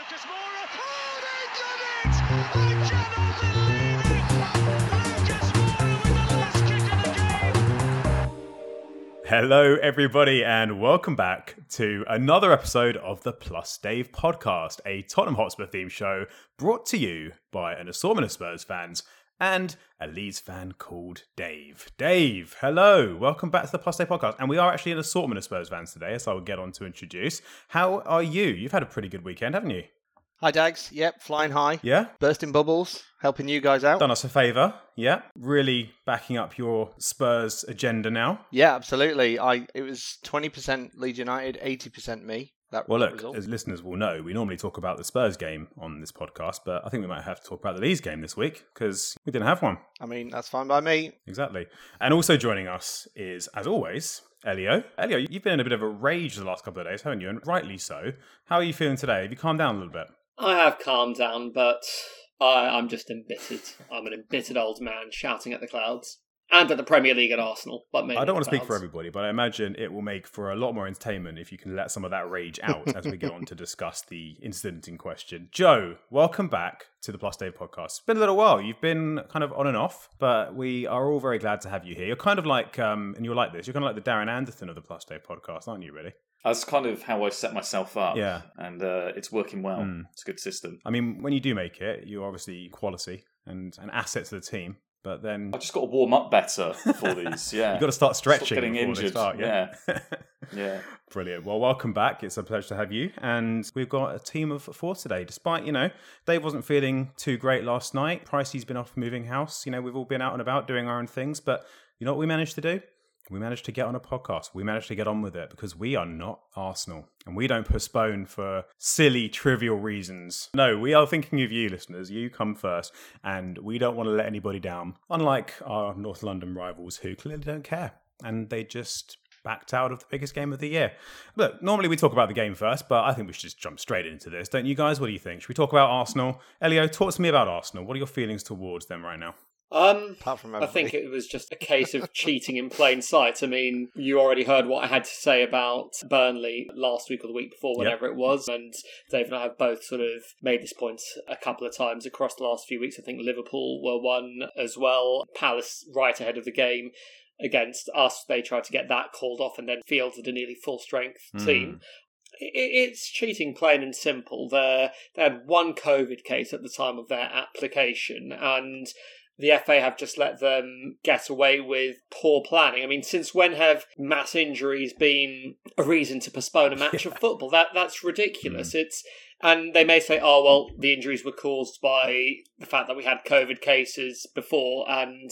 Lucas Moura. Oh, they it! I cannot believe it! Hello, everybody, and welcome back to another episode of the Plus Dave podcast, a Tottenham Hotspur themed show brought to you by an assortment of Spurs fans and a Leeds fan called Dave. Dave, hello, welcome back to the Plus Dave podcast. And we are actually an assortment of Spurs fans today, as I will get on to introduce. How are you? You've had a pretty good weekend, haven't you? Hi, Dags. Yep, flying high. Yeah? Bursting bubbles, helping you guys out. Done us a favour, yeah? Really backing up your Spurs agenda now. Yeah, absolutely. I it was twenty percent Leeds United, eighty percent me. That, Well, look, result. as listeners will know, we normally talk about the Spurs game on this podcast, but I think we might have to talk about the Leeds game this week because we didn't have one. I mean, that's fine by me. Exactly. And also joining us is, as always, Elio. Elio, you've been in a bit of a rage the last couple of days, haven't you? And rightly so. How are you feeling today? Have you calmed down a little bit? I have calmed down, but I, I'm just embittered. I'm an embittered old man shouting at the clouds. And at the Premier League at Arsenal. But mainly I don't want to speak for everybody, but I imagine it will make for a lot more entertainment if you can let some of that rage out as we get on to discuss the incident in question. Joe, welcome back to the Plus Dave podcast. It's been a little while. You've been kind of on and off, but we are all very glad to have you here. You're kind of like, um, and you're like this, you're kind of like the Darren Anderton of the Plus Dave podcast, aren't you, really? That's kind of how I set myself up. Yeah. And uh, it's working well. Mm. It's a good system. I mean, when you do make it, you're obviously quality and an asset to the team, but then I just got to warm up better for these. Yeah. You've got to start stretching getting before they injured. start, yeah. Yeah. Brilliant. Well, welcome back. It's a pleasure to have you. And we've got a team of four today. Despite, you know, Dave wasn't feeling too great last night. Pricey's been off moving house. You know, we've all been out and about doing our own things. But you know what we managed to do? We managed to get on a podcast. We managed to get on with it because we are not Arsenal and we don't postpone for silly, trivial reasons. No, we are thinking of you, listeners. You come first, and we don't want to let anybody down. Unlike our North London rivals who clearly don't care and they just backed out of the biggest game of the year. Look, normally we talk about the game first, but I think we should just jump straight into this, don't you guys? What do you think? Should we talk about Arsenal? Elio, talk to me about Arsenal. What are your feelings towards them right now? Um, Apart from I think it was just a case of cheating in plain sight. I mean, you already heard what I had to say about Burnley last week or the week before, whenever it was, and Dave and I have both sort of made this point a couple of times across the last few weeks. I think Liverpool were one as well. Palace right ahead of the game against us. They tried to get that called off and then fielded a nearly full strength Hmm. team. It's cheating, plain and simple. They they had one COVID case at the time of their application, and the FA have just let them get away with poor planning. I mean, since when have mass injuries been a reason to postpone a match of football? That that's ridiculous. Hmm. It's and they may say, oh well, the injuries were caused by the fact that we had COVID cases before, and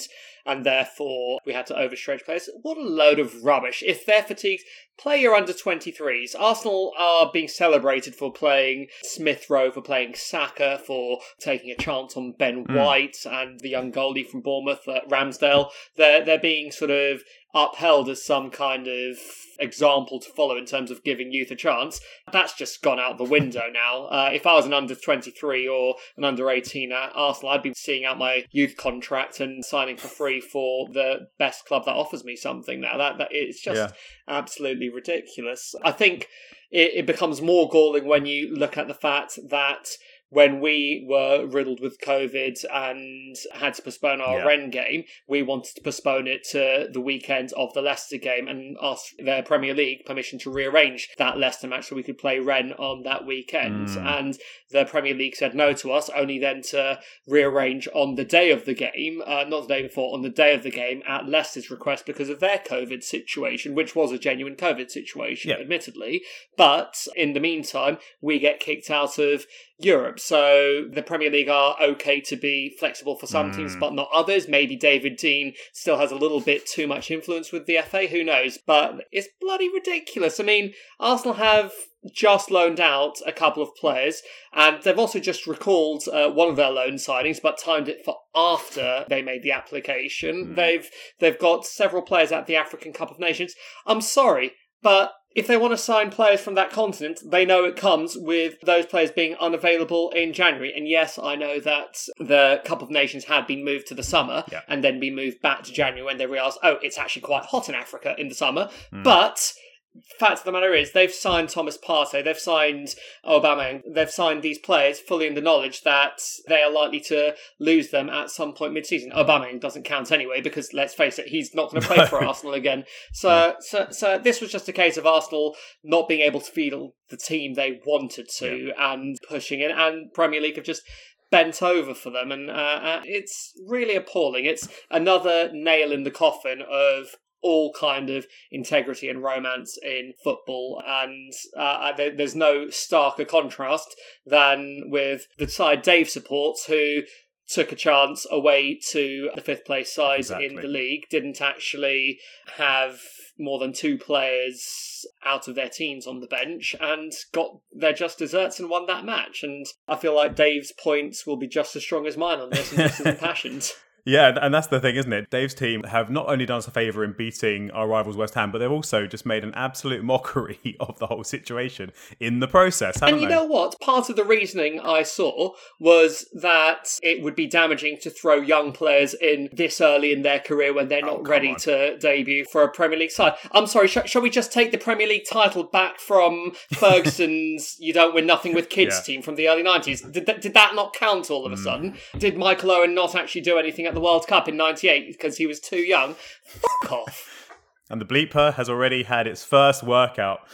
and therefore we had to overstretch players. What a load of rubbish! If they're fatigued, play your under 23s. Arsenal are being celebrated for playing Smith Rowe, for playing Saka, for taking a chance on Ben White and the young goalie from Bournemouth, uh, Ramsdale. They're, they're being sort of upheld as some kind of example to follow in terms of giving youth a chance. That's just gone out the window now. Uh, if I was an under 23 or an under 18 at Arsenal, I'd be seeing out my youth contract and signing for free for the best club that offers me something now. That, that It's just Yeah. absolutely ridiculous. I think it, it becomes more galling when you look at the fact that when we were riddled with COVID and had to postpone our Yeah. Rennes game, we wanted to postpone it to the weekend of the Leicester game and ask their Premier League permission to rearrange that Leicester match so we could play Rennes on that weekend. Mm. And the Premier League said no to us, only then to rearrange on the day of the game, uh, not the day before, on the day of the game at Leicester's request because of their COVID situation, which was a genuine COVID situation, Yeah. admittedly. But in the meantime, we get kicked out of Europe. So the Premier League are okay to be flexible for some teams, Mm. but not others. Maybe David Dein still has a little bit too much influence with the FA. Who knows? But it's bloody ridiculous. I mean, Arsenal have just loaned out a couple of players, and they've also just recalled uh, one of their loan signings, but timed it for after they made the application. Hmm. They've they've got several players at the African Cup of Nations. I'm sorry, but if they want to sign players from that continent, they know it comes with those players being unavailable in January. And yes, I know that the Cup of Nations had been moved to the summer Yeah. and then be moved back to January when they realised, oh, it's actually quite hot in Africa in the summer. Hmm. But fact of the matter is, they've signed Thomas Partey, they've signed Obama, they've signed these players fully in the knowledge that they are likely to lose them at some point mid-season. Obama doesn't count anyway because let's face it, he's not going to play for Arsenal again. So, so, so this was just a case of Arsenal not being able to feel the team they wanted to and pushing it, and Premier League have just bent over for them, and uh, uh, it's really appalling. It's another nail in the coffin of all kind of integrity and romance in football, and uh, there, there's no starker contrast than with the side Dave supports, who took a chance away to the fifth place side in the league, didn't actually have more than two players out of their teams on the bench and got their just desserts and won that match. And I feel like Dave's points will be just as strong as mine on this and just as impassioned. Yeah, and that's the thing, isn't it? Dave's team have not only done us a favour in beating our rivals West Ham, but they've also just made an absolute mockery of the whole situation in the process, And you they? know what? Part of the reasoning I saw was that it would be damaging to throw young players in this early in their career when they're Oh, not come ready on. to debut for a Premier League side. I'm sorry, sh- shall we just take the Premier League title back from Ferguson's You Don't Win Nothing with Kids Yeah. Mm. team from the early 90s? Did, that did that not count all of a sudden? Did Michael Owen not actually do anything at the World Cup in 98 because he was too young? Fuck off. And the bleeper has already had its first workout.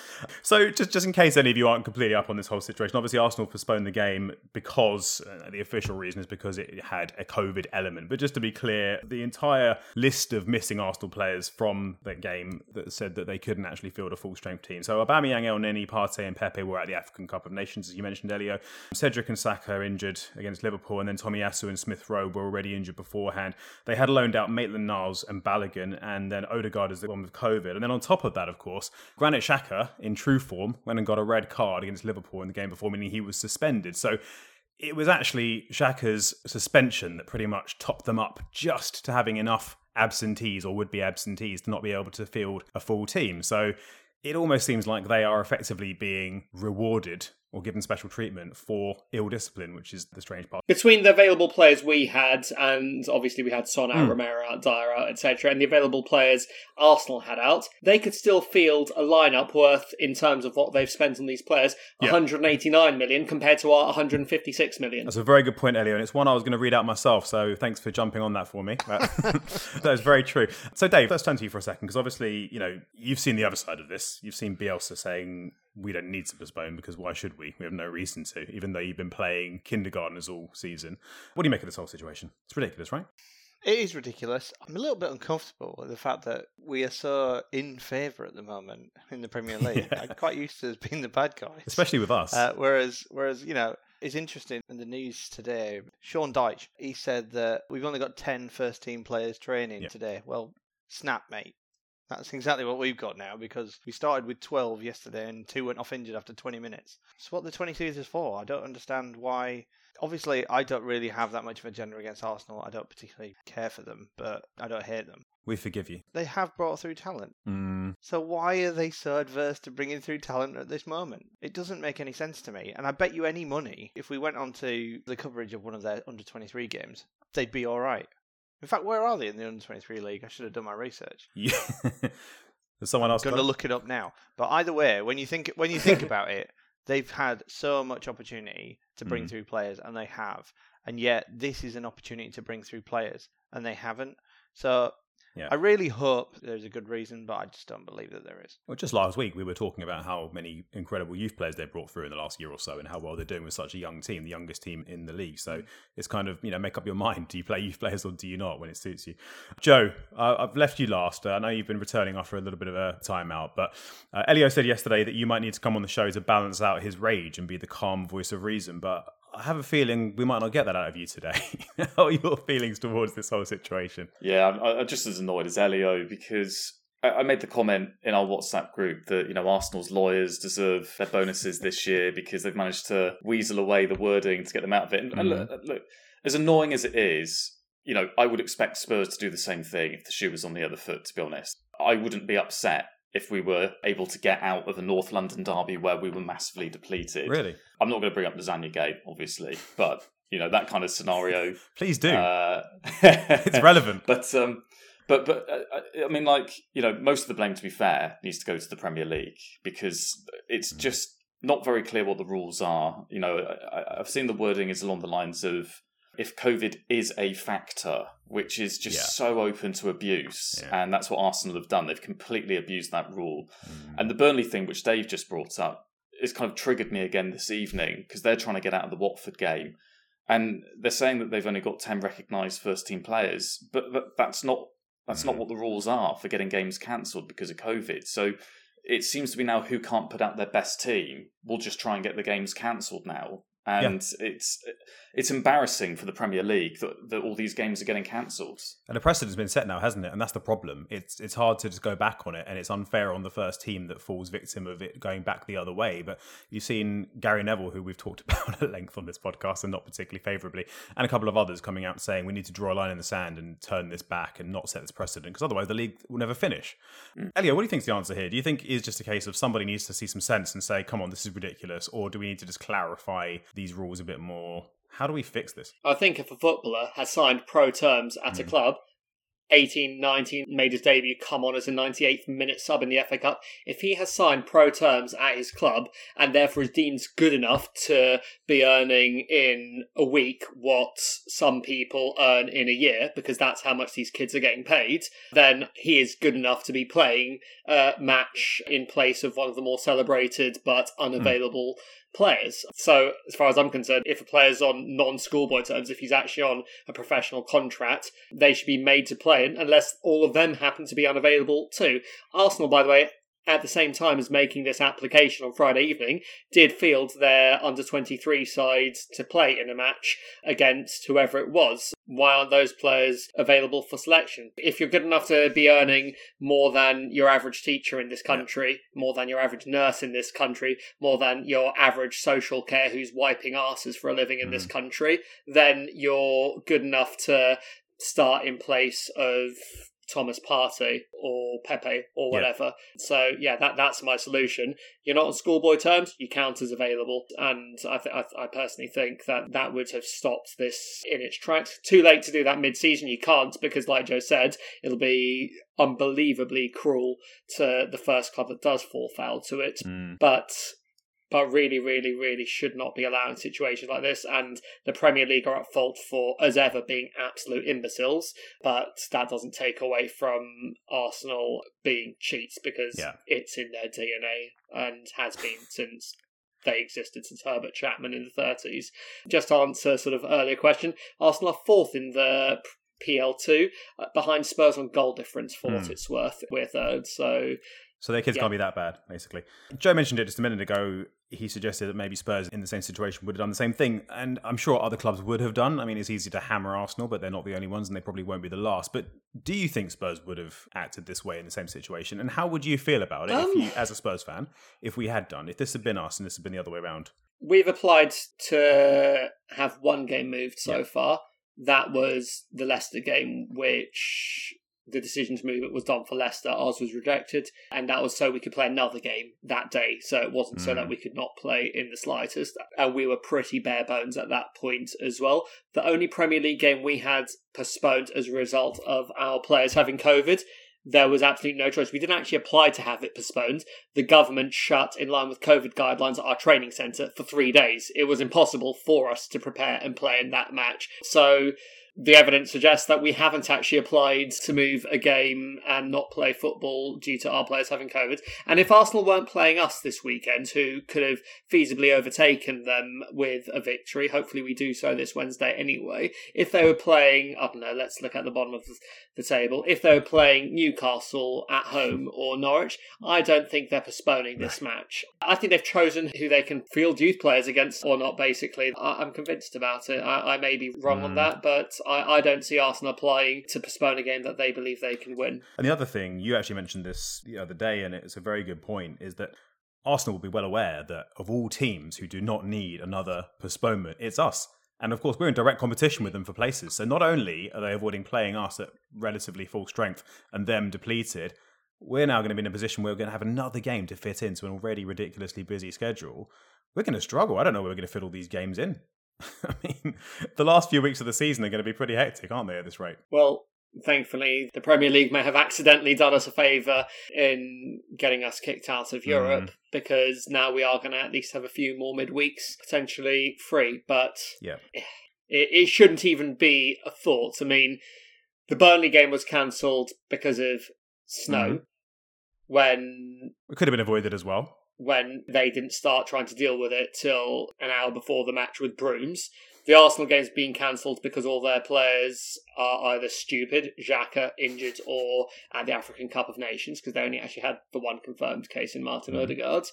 So, just, just in case any of you aren't completely up on this whole situation, obviously Arsenal postponed the game because uh, the official reason is because it had a COVID element. But just to be clear, the entire list of missing Arsenal players from that game that said that they couldn't actually field a full strength team. So, Aubameyang, Elneny, Partey, and Pepe were at the African Cup of Nations, as you mentioned earlier. Cedric and Saka injured against Liverpool, and then Tomiyasu and Smith Rowe were already injured beforehand. They had loaned out Maitland Niles and Balogun, and then Odegaard is the one with COVID. And then on top of that, of course, Granit Xhaka, in true form, went and got a red card against Liverpool in the game before, meaning he was suspended. So it was actually Xhaka's suspension that pretty much topped them up just to having enough absentees or would be absentees to not be able to field a full team. So it almost seems like they are effectively being rewarded or given special treatment for ill discipline, which is the strange part. between the available players we had, and obviously we had Son out, Hmm. Romero out, Dier out, etc., and the available players Arsenal had out, they could still field a lineup worth, in terms of what they've spent on these players, Yeah. 189 million compared to our 156 million. That's a very good point, Elio, and it's one I was going to read out myself. So thanks for jumping on that for me. That, that is very true. So, Dave, let's turn to you for a second because obviously, you know, you've seen the other side of this. You've seen Bielsa saying we don't need to postpone because why should we? We have no reason to, even though you've been playing kindergartners all season. What do you make of this whole situation? It's ridiculous, right? It is ridiculous. I'm a little bit uncomfortable with the fact that we are so in favour at the moment in the Premier League. Yeah. I'm quite used to being the bad guys. Especially with us. Uh, whereas, whereas you know, it's interesting in the news today. Sean Dyche he said that we've only got 10 first team players training Yeah. today. Well, snap, mate. That's exactly what we've got now because we started with 12 yesterday and two went off injured after 20 minutes. So what the 22s is for? I don't understand why. Obviously, I don't really have that much of a agenda against Arsenal. I don't particularly care for them, but I don't hate them. we forgive you. They have brought through talent. Mm, So why are they so adverse to bringing through talent at this moment? It doesn't make any sense to me. And I bet you any money, if we went on to the coverage of one of their under 23 games, they'd be all right. In fact, where are they in the under 23 league? I should have done my research. yeah. Someone else Going to look it up now. But either way, when you think when you think about it, they've had so much opportunity to bring Mm. through players, and they have. And yet, this is an opportunity to bring through players, and they haven't. So. Yeah. I really hope there's a good reason, but I just don't believe that there is. Well, just last week we were talking about how many incredible youth players they brought through in the last year or so, and how well they're doing with such a young team, the youngest team in the league. So it's kind of you know make up your mind: do you play youth players or do you not when it suits you? Joe, uh, I've left you last. Uh, I know you've been returning after a little bit of a timeout, but uh, Elio said yesterday that you might need to come on the show to balance out his rage and be the calm voice of reason, but. I have a feeling we might not get that out of you today. How are your feelings towards this whole situation? Yeah, I'm, I'm just as annoyed as Elio because I, I made the comment in our WhatsApp group that you know Arsenal's lawyers deserve their bonuses this year because they've managed to weasel away the wording to get them out of it. And, and look, mm-hmm. look, as annoying as it is, you know, I would expect Spurs to do the same thing if the shoe was on the other foot. To be honest, I wouldn't be upset if we were able to get out of a North London derby where we were massively depleted. Really? I'm not going to bring up the Lasagna Gate, obviously, but you know that kind of scenario. Please do. Uh, it's relevant. but um, But but uh, I mean, like you know, most of the blame, to be fair, needs to go to the Premier League because it's just not very clear what the rules are. You know, I, I've seen the wording is along the lines of if COVID is a factor, which is just Yeah. so open to abuse, Yeah. and that's what Arsenal have done. They've completely abused that rule. Mm. And the Burnley thing, which Dave just brought up, has kind of triggered me again this evening because they're trying to get out of the Watford game. And they're saying that they've only got 10 recognised first team players, but, but that's not that's not Mhm. what the rules are for getting games cancelled because of COVID. So it seems to be now who can't put out their best team will just try and get the games cancelled now. And it's it's embarrassing for the Premier League that, that all these games are getting cancelled. And a precedent's been set now, hasn't it? And that's the problem. It's it's hard to just go back on it, and it's unfair on the first team that falls victim of it going back the other way. But you've seen Gary Neville, who we've talked about at length on this podcast, and not particularly favourably, and a couple of others coming out saying we need to draw a line in the sand and turn this back and not set this precedent, because otherwise the league will never finish. Mm. Elio, what do you think's the answer here? Do you think it's just a case of somebody needs to see some sense and say, "Come on, this is ridiculous," or do we need to just clarify these rules a bit more? How do we fix this? I think if a footballer has signed pro terms at a Mm. club, 18, 19, made his debut, come on as a 98th minute sub in the FA Cup, if he has signed pro terms at his club and therefore is deemed good enough to be earning in a week what some people earn in a year, because that's how much these kids are getting paid, then he is good enough to be playing a match in place of one of the more celebrated but unavailable players. So, as far as I'm concerned, if a player's on non schoolboy terms, if he's actually on a professional contract, they should be made to play unless all of them happen to be unavailable too. Arsenal, by the way, at the same time as making this application on Friday evening, did field their under 23 sides to play in a match against whoever it was. Why aren't those players available for selection? If you're good enough to be earning more than your average teacher in this country, more than your average nurse in this country, more than your average social care who's wiping asses for a living in this mm-hmm. country, then you're good enough to start in place of Thomas Partey or Pepe or Yeah. whatever. So yeah, that that's my solution. You're not on schoolboy terms, you count as available, and I th- I, I personally think that that would have stopped this in its tracks. Too late to do that mid-season. You can't because, like Joe said, it'll be unbelievably cruel to the first club that does fall foul to it. Mm. But but really, really, really should not be allowing situations like this. And the Premier League are at fault for, as ever, being absolute imbeciles. But that doesn't take away from Arsenal being cheats because Yeah. it's in their DNA and has been since they existed since Herbert Chapman in the 30s. Just to answer sort of earlier question, Arsenal are fourth in the PL2 uh, behind Spurs on goal difference for what Hmm. it's worth. We're third, so So their kids Yeah. can't be that bad, basically. Joe mentioned it just a minute ago. He suggested that maybe Spurs in the same situation would have done the same thing, and I'm sure other clubs would have done. I mean, it's easy to hammer Arsenal, but they're not the only ones, and they probably won't be the last. But do you think Spurs would have acted this way in the same situation? And how would you feel about it if Um, you, as a Spurs fan, if we had done, if this had been us and this had been the other way around? We've applied to have one game moved so Yeah. far. That was the Leicester game, which the decision to move it was done for Leicester. Ours was rejected, and that was so we could play another game that day. So it wasn't so Mm. that we could not play in the slightest. And we were pretty bare bones at that point as well. The only Premier League game we had postponed as a result of our players having COVID. There was absolutely no choice. We didn't actually apply to have it postponed the government shut in line with COVID guidelines our training centre for three days. It was impossible for us to prepare and play in that match. So the evidence suggests that we haven't actually applied to move a game and not play football due to our players having COVID. And if Arsenal weren't playing us this weekend, who could have feasibly overtaken them with a victory, hopefully we do so this Wednesday anyway. If they were playing, I don't know, let's look at the bottom of the- table. If they were playing Newcastle at home or Norwich, I don't think they're postponing this match. I think they've chosen who they can field youth players against or not, basically. I- I'm convinced about it. I, I may be wrong on Mm. that, but I-, I don't see Arsenal applying to postpone a game that they believe they can win. And the other thing, you actually mentioned this the other day, and it's a very good point, is that Arsenal will be well aware that of all teams who do not need another postponement, it's us. And of course, we're in direct competition with them for places. So not only are they avoiding playing us at relatively full strength and them depleted, we're now going to be in a position where we're going to have another game to fit into an already ridiculously busy schedule. We're going to struggle. I don't know where we're going to fit all these games in. I mean, the last few weeks of the season are going to be pretty hectic, aren't they, at this rate? Well, Thankfully, the Premier League may have accidentally done us a favour in getting us kicked out of Europe mm. because now we are going to at least have a few more midweeks potentially free. But Yeah. it, it shouldn't even be a thought. I mean, the Burnley game was cancelled because of snow mm. when It could have been avoided as well. When they didn't start trying to deal with it till an hour before the match with brooms. The Arsenal game's been cancelled because all their players are either stupid, Xhaka injured, or at the African Cup of Nations because they only actually had the one confirmed case in Martin Mhm. Odegaard.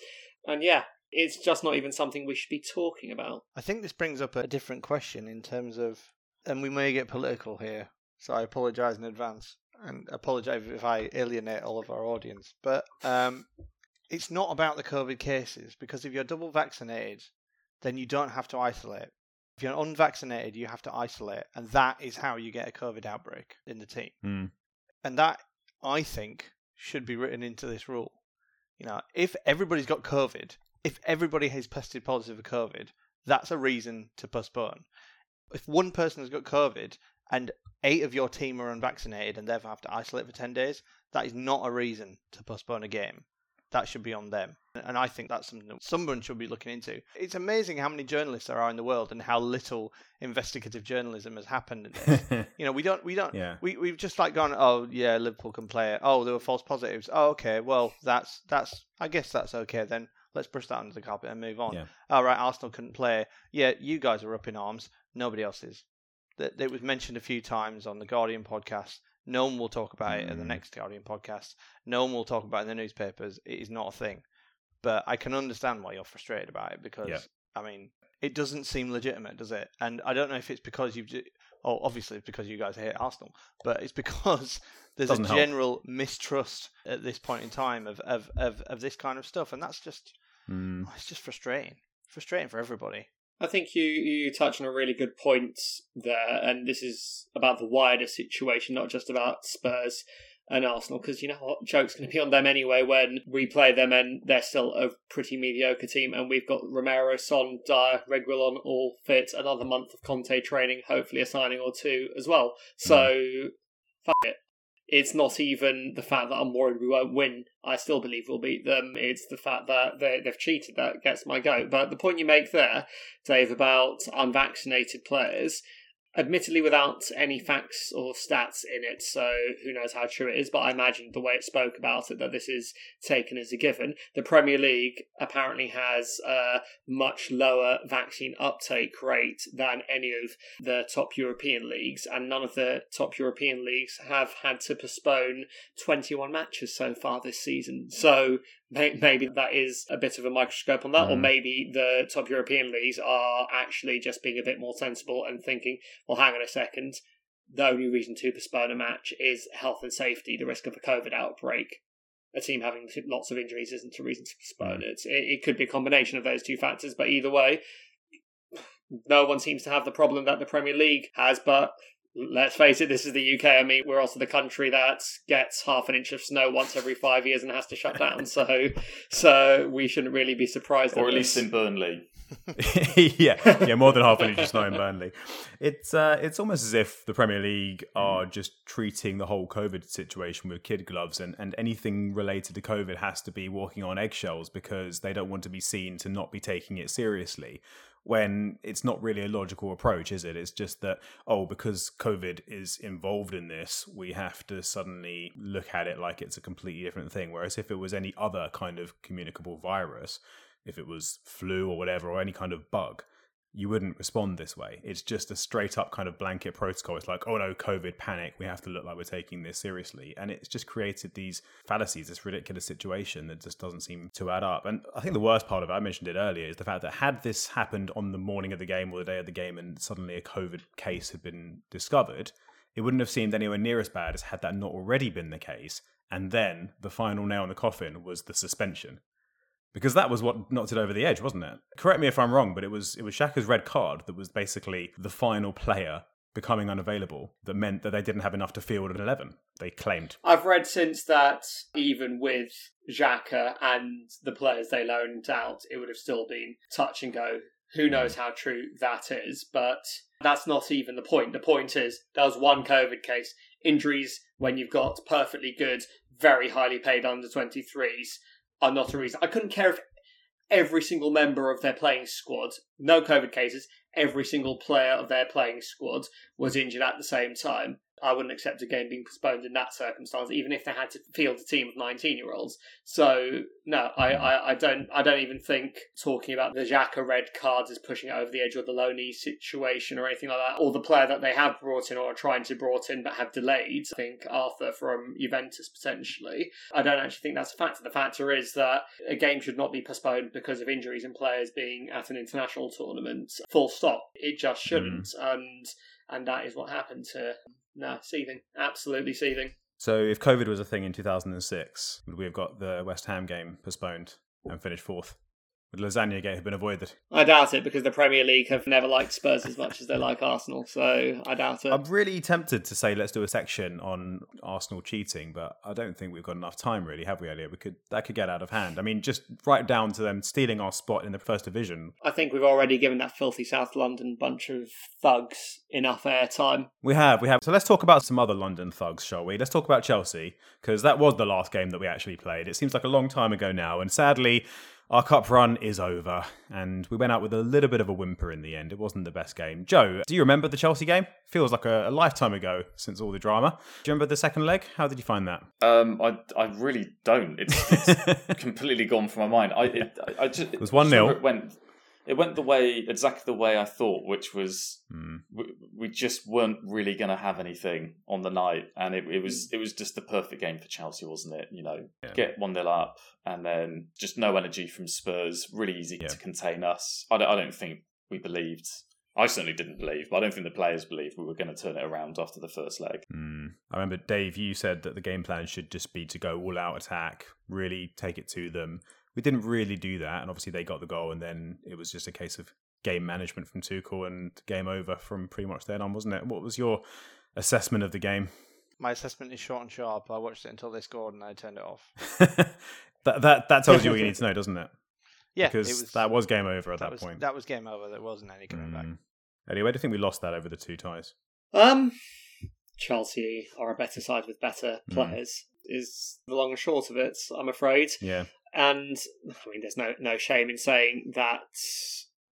And yeah, it's just not even something we should be talking about. I think this brings up a different question in terms of, and we may get political here, so I apologise in advance and apologise if I alienate all of our audience. But um, it's not about the COVID cases because if you're double vaccinated, then you don't have to isolate. If you're unvaccinated, you have to isolate, and that is how you get a COVID outbreak in the team. Hmm. And that, I think, should be written into this rule. You know, if everybody's got COVID, if everybody has tested positive for COVID, that's a reason to postpone. If one person has got COVID and eight of your team are unvaccinated and therefore have to isolate for 10 days, that is not a reason to postpone a game. That should be on them. And I think that's something that someone should be looking into. It's amazing how many journalists there are in the world and how little investigative journalism has happened in this. you know, we don't, we don't, Yeah. we we've just like gone, oh yeah, Liverpool can play it. Oh, there were false positives. Oh, okay, well that's that's I guess that's okay then. Let's brush that under the carpet and move on. Yeah. All right, Arsenal couldn't play. Yeah, you guys are up in arms. Nobody else is. That it was mentioned a few times on the Guardian podcast. No one will talk about it at the Mm. next Guardian podcast. No one will talk about it in the newspapers. It is not a thing. But I can understand why you're frustrated about it because Yeah. I mean it doesn't seem legitimate, does it? And I don't know if it's because you've. Oh, obviously it's because you guys hate Arsenal, but it's because there's Doesn't a help. general mistrust at this point in time of, of, of, of this kind of stuff, and that's just Hmm. it's just frustrating, frustrating for everybody. I think you you touch on a really good point there, and this is about the wider situation, not just about Spurs and Arsenal, because you know what, joke's going to be on them anyway when we play them, and they're still a pretty mediocre team, and we've got Romero, Son, Dier, Reguilon all fit, another month of Conte training, hopefully a signing or two as well. So, mm. fuck it. It's not even the fact that I'm worried we won't win. I still believe we'll beat them. It's the fact that they, they've cheated that gets my goat. But the point you make there, Dave, about unvaccinated players, admittedly without any facts or stats in it, so who knows how true it is, but I imagine the way it spoke about it that this is taken as a given. The Premier League apparently has a much lower vaccine uptake rate than any of the top European leagues, and none of the top European leagues have had to postpone 21 matches so far this season. So maybe that is a bit of a microscope on that, or Mm. maybe the top European leagues are actually just being a bit more sensible and thinking, well, hang on a second. The only reason to postpone a match is health and safety, the risk of a COVID outbreak. A team having lots of injuries isn't a reason to postpone it. it. It could be a combination of those two factors, but either way, no one seems to have the problem that the Premier League has. But let's face it, this is the UK. I mean, we're also the country that gets half an inch of snow once every five years and has to shut down. So, so we shouldn't really be surprised. or at at least this. in Burnley. yeah, yeah, more than half an inch of snow in Burnley. It's uh, it's almost as if the Premier League are just treating the whole COVID situation with kid gloves, and, and anything related to COVID has to be walking on eggshells because they don't want to be seen to not be taking it seriously. When it's not really a logical approach, is it? It's just that oh, because COVID is involved in this, we have to suddenly look at it like it's a completely different thing. Whereas if it was any other kind of communicable virus, if it was flu or whatever, or any kind of bug, you wouldn't respond this way. It's just a straight up kind of blanket protocol. It's like, oh no, COVID panic. We have to look like we're taking this seriously. And it's just created these fallacies, this ridiculous situation that just doesn't seem to add up. And I think the worst part of it, I mentioned it earlier, is the fact that had this happened on the morning of the game or the day of the game and suddenly a COVID case had been discovered, it wouldn't have seemed anywhere near as bad as had that not already been the case. And then the final nail in the coffin was the suspension because that was what knocked it over the edge, wasn't it? Correct me if I'm wrong, but it was it was Xhaka's red card that was basically the final player becoming unavailable that meant that they didn't have enough to field an 11. They claimed. I've read since that even with Xhaka and the players they loaned out, it would have still been touch and go. Who mm. knows how true that is, but that's not even the point. The point is there was one COVID case. injuries when you've got perfectly good, very highly paid under 23s are not a reason. I couldn't care if every single member of their playing squad, no COVID cases, every single player of their playing squad was injured at the same time. I wouldn't accept a game being postponed in that circumstance, even if they had to field a team of nineteen-year-olds. So no, I, I, I don't I don't even think talking about the Xhaka red cards is pushing it over the edge or the Loney situation or anything like that, or the player that they have brought in or are trying to brought in but have delayed. I think Arthur from Juventus potentially. I don't actually think that's a factor. The factor is that a game should not be postponed because of injuries and players being at an international tournament. Full stop. It just shouldn't. Mm. And and that is what happened to no seething, absolutely seething. So if COVID was a thing in 2006, would we have got the West Ham game postponed and finished fourth? Would Lasagna Gate have been avoided? I doubt it because the Premier League have never liked Spurs as much as they like Arsenal, so I doubt it. I'm really tempted to say let's do a section on Arsenal cheating, but I don't think we've got enough time, really, have we, Elio? We could that could get out of hand. I mean, just right down to them stealing our spot in the first division. I think we've already given that filthy South London bunch of thugs enough airtime. We have, we have. So let's talk about some other London thugs, shall we? Let's talk about Chelsea because that was the last game that we actually played. It seems like a long time ago now, and sadly. Our cup run is over, and we went out with a little bit of a whimper in the end. It wasn't the best game. Joe, do you remember the Chelsea game? Feels like a, a lifetime ago since all the drama. Do you remember the second leg? How did you find that? Um, I I really don't. It's, it's completely gone from my mind. I it, I, I just it was 1-0. It went it went the way exactly the way I thought, which was Hmm. we, we just weren't really going to have anything on the night, and it, it was it was just the perfect game for Chelsea, wasn't it? You know, Yeah. get one 0 up, and then just no energy from Spurs. Really easy Yeah. to contain us. I don't, I don't think we believed. I certainly didn't believe, but I don't think the players believed we were going to turn it around after the first leg. Hmm. I remember, Dave, you said that the game plan should just be to go all out attack, really take it to them. We didn't really do that, and obviously they got the goal, and then it was just a case of game management from Tuchel and game over from pretty much then on, wasn't it? What was your assessment of the game? My assessment is short and sharp. I watched it until they scored and I turned it off. that that that tells you what you need to know, doesn't it? Yeah, because it was, that was game over at that, that was point. that was game over. There wasn't any coming back. Mm. Eddie, where do you think we lost that over the two ties? Um, Chelsea are a better side with better Mm. players. Is the long and short of it. I'm afraid. Yeah, And I mean, there's no no shame in saying that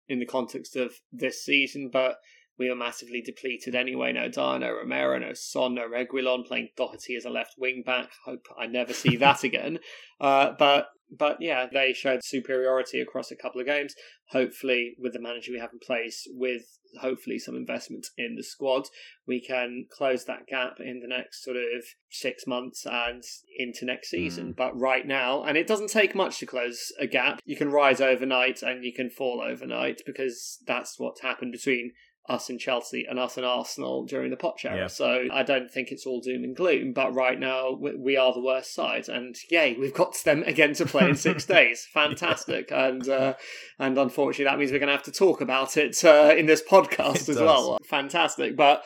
in the context of this season, but we were massively depleted anyway. No Dier, no Romero, no Son, no Reguilon playing Doherty as a left wing back. Hope I never see that again. Uh, but but yeah, they showed superiority across a couple of games. Hopefully, with the manager we have in place, with hopefully some investment in the squad, we can close that gap in the next sort of six months and into next hmm. season. But right now, and it doesn't take much to close a gap, you can rise overnight and you can fall overnight because that's what's happened between us and Chelsea and us and Arsenal during the Poch era. Yeah. So I don't think it's all doom and gloom. But right now, we, are the worst side, and yay, we've got them again to play in six days. Fantastic, and uh, and unfortunately, that means we're going to have to talk about it uh, in this podcast It as does. well. Fantastic, but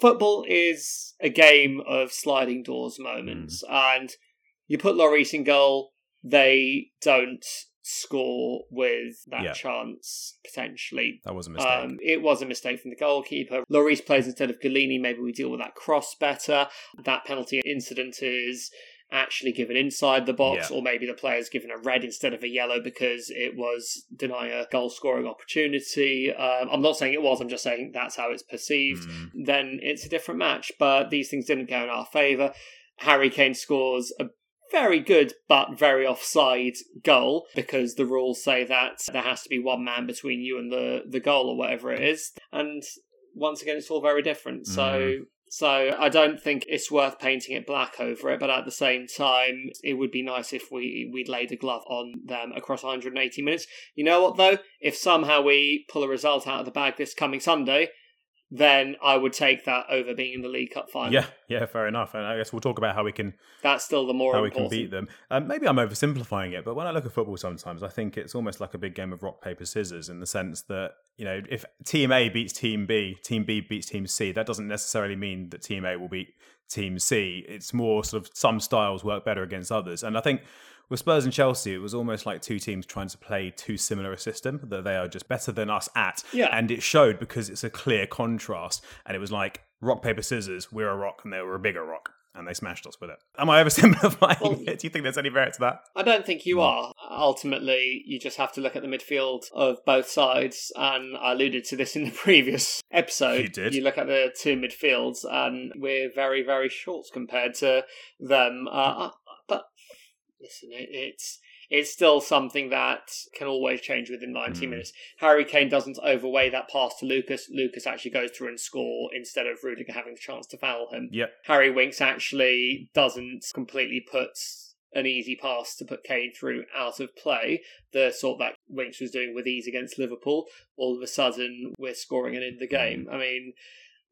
football is a game of sliding doors moments, and you put Lloris in goal, they don't score with that Yeah. chance potentially. that was a mistake. Um, it was a mistake from the goalkeeper. Lloris plays instead of Gollini. Maybe we deal with that cross better. That penalty incident is actually given inside the box, Yeah. or maybe the player's given a red instead of a yellow because it was denying a goal scoring opportunity. Um, I'm not saying it was, I'm just saying that's how it's perceived. Mm. Then it's a different match. But these things didn't go in our favour. Harry Kane scores a very good but very offside goal because the rules say that there has to be one man between you and the, the goal or whatever it is. And once again, it's all very different. So. Mm. So I don't think it's worth painting it black over it, but at the same time, it would be nice if we we'd laid a glove on them across 180 minutes. You know what though? If somehow we pull a result out of the bag this coming Sunday, then I would take that over being in the League Cup final. yeah, yeah, fair enough. And I guess we'll talk about how we can That's still the more how we can beat them. Um, maybe I'm oversimplifying it, but when I look at football, sometimes I think it's almost like a big game of rock paper scissors in the sense that you know if Team A beats Team B, Team B beats Team C, that doesn't necessarily mean that Team A will beat Team C. It's more sort of some styles work better against others, and I think. With Spurs and Chelsea, it was almost like two teams trying to play too similar a system that they are just better than us at. Yeah. And it showed because it's a clear contrast. And it was like rock, paper, scissors, we're a rock and they were a bigger rock. And they smashed us with it. Am I oversimplifying Well- it? Do you think there's any merit to that? I don't think you are. Ultimately, you just have to look at the midfield of both sides, and I alluded to this in the previous episode. You did. You look at the two midfields, and we're very, very short compared to them. Uh, listen, it, it's it's still something that can always change within 90 Mm. minutes. Harry Kane doesn't overweigh that pass to Lucas. Lucas actually goes through and score instead of Rudiger having the chance to foul him. Yep. Harry Winks actually doesn't completely put an easy pass to put Kane through out of play, the sort that Winks was doing with ease against Liverpool. All of a sudden, we're scoring and in the game. I mean,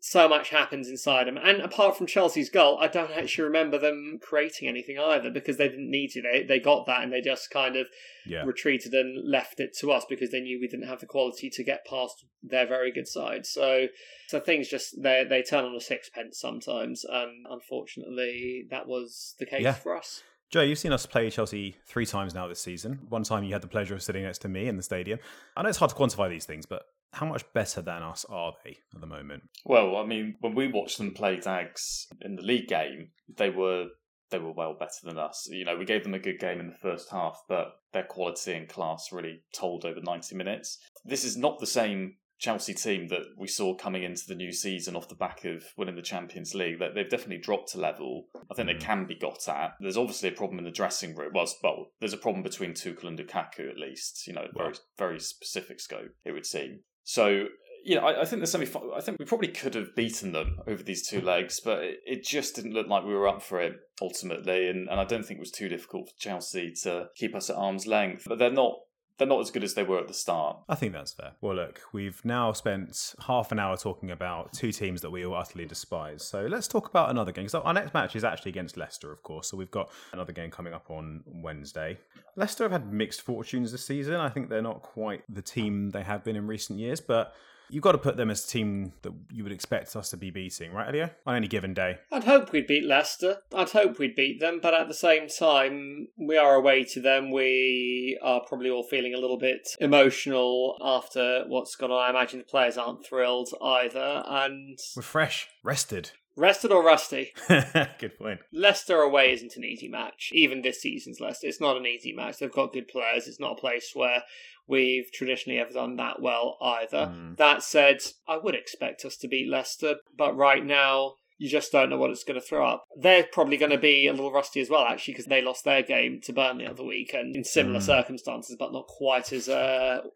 so much happens inside them. And apart from Chelsea's goal, I don't actually remember them creating anything either because they didn't need to. They, they got that and they just kind of Yeah. retreated and left it to us because they knew we didn't have the quality to get past their very good side. So, so things just they they turn on a sixpence sometimes, and unfortunately, that was the case Yeah. for us. Joe, you've seen us play Chelsea three times now this season. One time you had the pleasure of sitting next to me in the stadium. I know it's hard to quantify these things, but how much better than us are they at the moment? Well, I mean, when we watched them play Dags in the league game, they were they were well better than us. You know, we gave them a good game in the first half, but their quality and class really told over 90 minutes. This is not the same Chelsea team that we saw coming into the new season off the back of winning the Champions League. That they've definitely dropped a level. I think Mm. they can be got at. There's obviously a problem in the dressing room. Well, well, there's a problem between Tuchel and Lukaku at least. You know, very very specific scope it would seem. So you know, I, I think the semi. I think we probably could have beaten them over these two legs, but it, it just didn't look like we were up for it ultimately, and, and I don't think it was too difficult for Chelsea to keep us at arm's length. But they're not. They're not as good as they were at the start. I think that's fair. Well, look, we've now spent half an hour talking about two teams that we all utterly despise. So let's talk about another game. So our next match is actually against Leicester, of course. So we've got another game coming up on Wednesday. Leicester have had mixed fortunes this season. I think they're not quite the team they have been in recent years, but you've got to put them as a team that you would expect us to be beating, right, Elio? On any given day. I'd hope we'd beat Leicester. I'd hope we'd beat them, but at the same time, we are away to them. We are probably all feeling a little bit emotional after what's gone on. I imagine the players aren't thrilled either. And We're fresh, rested. rested or rusty? Good point. Leicester away isn't an easy match. Even this season's Leicester, it's not an easy match. They've got good players. It's not a place where we've traditionally ever done that well either. Mm. That said, I would expect us to beat Leicester, but right now you just don't know what it's going to throw up. They're probably going to be a little rusty as well, actually, because they lost their game to Burnley the other week and in similar Mm. circumstances, but not quite as uh, Very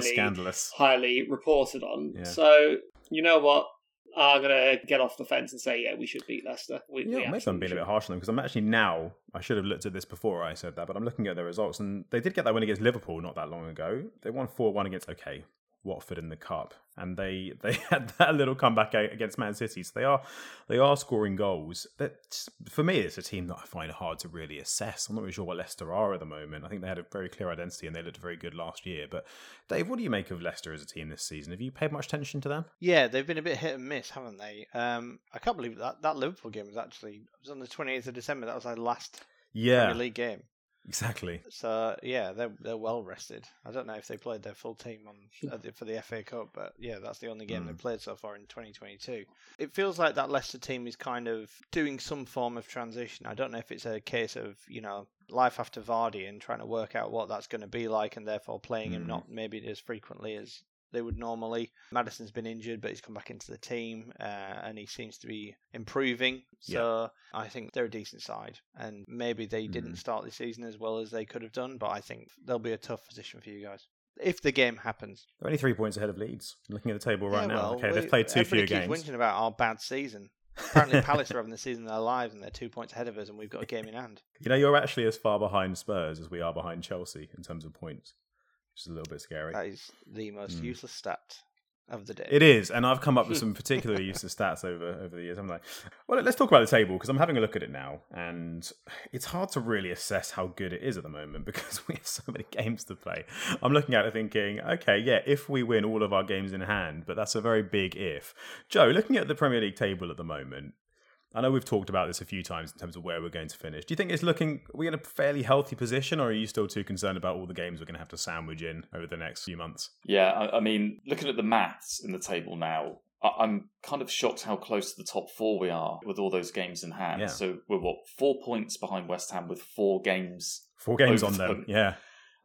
highly scandalous. highly reported on. Yeah. So you know what? I'm gonna get off the fence and say, yeah, we should beat Leicester. We, Yeah, we maybe I'm being a bit harsh on them because I'm actually now. I should have looked at this before I said that, but I'm looking at their results, and they did get that win against Liverpool not that long ago. They won four one against okay Watford in the cup, and they they had that little comeback against Man City. So they are they are scoring goals. That for me, it's a team that I find hard to really assess. I'm not really sure what Leicester are at the moment. I think they had a very clear identity and they looked very good last year. But Dave, what do you make of Leicester as a team this season? Have you paid much attention to them? Yeah, they've been a bit hit and miss, haven't they? Um, I can't believe that that Liverpool game was actually it was on the 28th of December. That was our last Yeah, Premier League game. Exactly. So yeah, they're they're well rested. I don't know if they played their full team on uh, the- for the FA Cup, but yeah, that's the only game they've played so far in 2022. It feels like that Leicester team is kind of doing some form of transition. I don't know if it's a case of you know life after Vardy and trying to work out what that's going to be like, and therefore playing him Mm. not maybe as frequently as they would normally. Maddison's been injured, but he's come back into the team, uh, and he seems to be improving. So I think they're a decent side, and maybe they didn't Mhm. start the season as well as they could have done, but I think they'll be a tough position for you guys if the game happens. They're only three points ahead of Leeds. Looking at the table right Yeah, now. well, okay, we- they've played two fewer games. whinging about our bad season. Apparently, Palace are having the season of their lives, and they're two points ahead of us, and we've got a game in hand. You know, you're actually as far behind Spurs as we are behind Chelsea in terms of points, which is a little bit scary. That is the most Mm. useless stat of the day. It is, and I've come up with some particularly useless stats over over the years. I'm like, well, let's talk about the table because I'm having a look at it now, and it's hard to really assess how good it is at the moment because we have so many games to play. I'm looking at it thinking, okay, yeah, if we win all of our games in hand, but that's a very big if. Joe, looking at the Premier League table at the moment. I know we've talked about this a few times in terms of where we're going to finish. Do you think it's looking we're we in a fairly healthy position, or are you still too concerned about all the games we're going to have to sandwich in over the next few months? Yeah, I, I mean, looking at the maths in the table now, I- I'm kind of shocked how close to the top four we are with all those games in hand. Yeah. So we're what four points behind West Ham with four games. Four games on them. them. Yeah.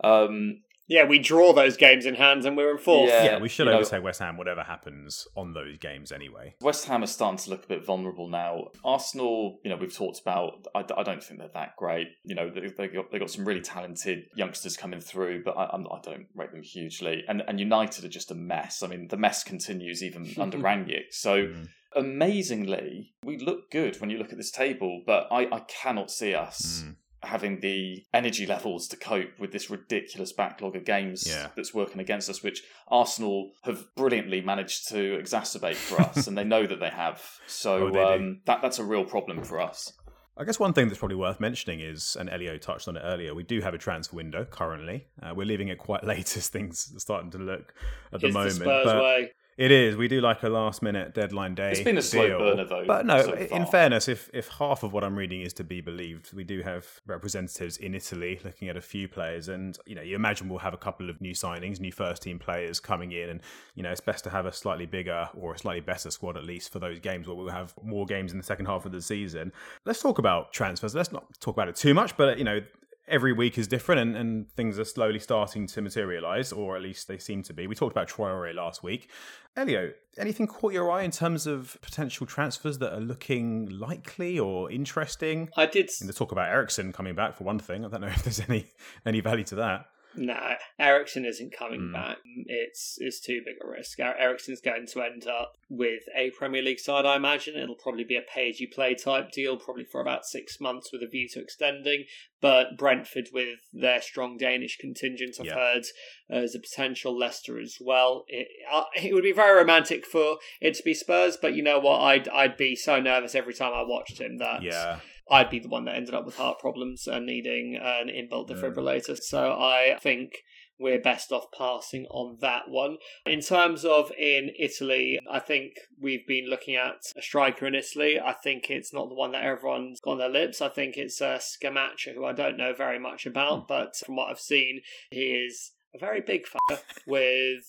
Um, Yeah, we draw those games in hand and we're in fourth. Yeah. Yeah, we should you know- West Ham, whatever happens on those games anyway. West Ham are starting to look a bit vulnerable now. Arsenal, you know, we've talked about. I, I don't think they're that great. You know, they, they got they got some really talented youngsters coming through, but I, I'm, I don't rate them hugely. And and United are just a mess. I mean, the mess continues even under Rangnick. So Mm. amazingly, we look good when you look at this table, but I, I cannot see us. Mm. Having the energy levels to cope with this ridiculous backlog of games Yeah. that's working against us, which Arsenal have brilliantly managed to exacerbate for us, and they know that they have. So Oh, they um, that that's a real problem for us. I guess one thing that's probably worth mentioning is, and Elio touched on it earlier, we do have a transfer window currently. Uh, we're leaving it quite late as things are starting to look at the moment. the Spurs but way. It is. We do like a last minute deadline day. It's been a slow deal. burner, though, But no, so in fairness, if if half of what I'm reading is to be believed, we do have representatives in Italy looking at a few players, and you know, you imagine we'll have a couple of new signings, new first team players coming in, and you know, it's best to have a slightly bigger or a slightly better squad at least for those games where we'll have more games in the second half of the season. Let's talk about transfers. Let's not talk about it too much, but you know, every week is different and, and things are slowly starting to materialize, or at least they seem to be. We talked about Traore last week. Elio, anything caught your eye in terms of potential transfers that are looking likely or interesting? I did. And the talk about Eriksen coming back for one thing. I don't know if there's any any value to that. No, Eriksen isn't coming Hmm. back. It's it's too big a risk. Er- Eriksen's going to end up with a Premier League side, I imagine. It'll probably be a pay-as-you-play type deal, probably for about six months with a view to extending. But Brentford, with their strong Danish contingent, I've Yeah. heard as a potential Leicester as well. It, uh, it would be very romantic for it to be Spurs, but you know what? I'd I'd be so nervous every time I watched him that Yeah. I'd be the one that ended up with heart problems and needing an inbuilt defibrillator. So I think we're best off passing on that one. In terms of in Italy, I think we've been looking at a striker in Italy. I think it's not the one that everyone's got on their lips. I think it's uh, Scamacca, who I don't know very much about, but from what I've seen, he is a very big fucker with.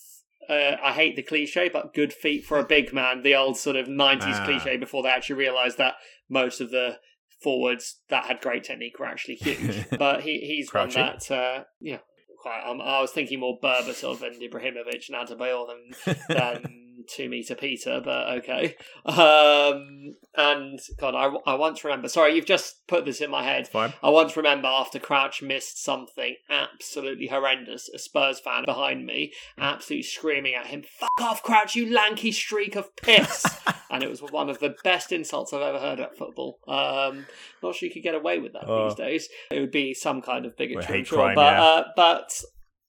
Uh, I hate the cliche, but good feet for a big man. The old sort of 90s Ah. cliche before they actually realised that most of the forwards that had great technique were actually huge. but he, he's one that, uh, yeah, quite. Um, I was thinking more Berbatov and Ibrahimovic and Adebayor than than two meter Peter, but okay. Um, and God, I, I once remember. Sorry, you've just put this in my head. Fine. I once remember after Crouch missed something absolutely horrendous, a Spurs fan behind me absolutely screaming at him, Fuck off, Crouch, you lanky streak of piss! and it was one of the best insults I've ever heard at football. Um, not sure you could get away with that Oh. these days. It would be some kind of bigotry, hate sure. crime, but, yeah. uh, but,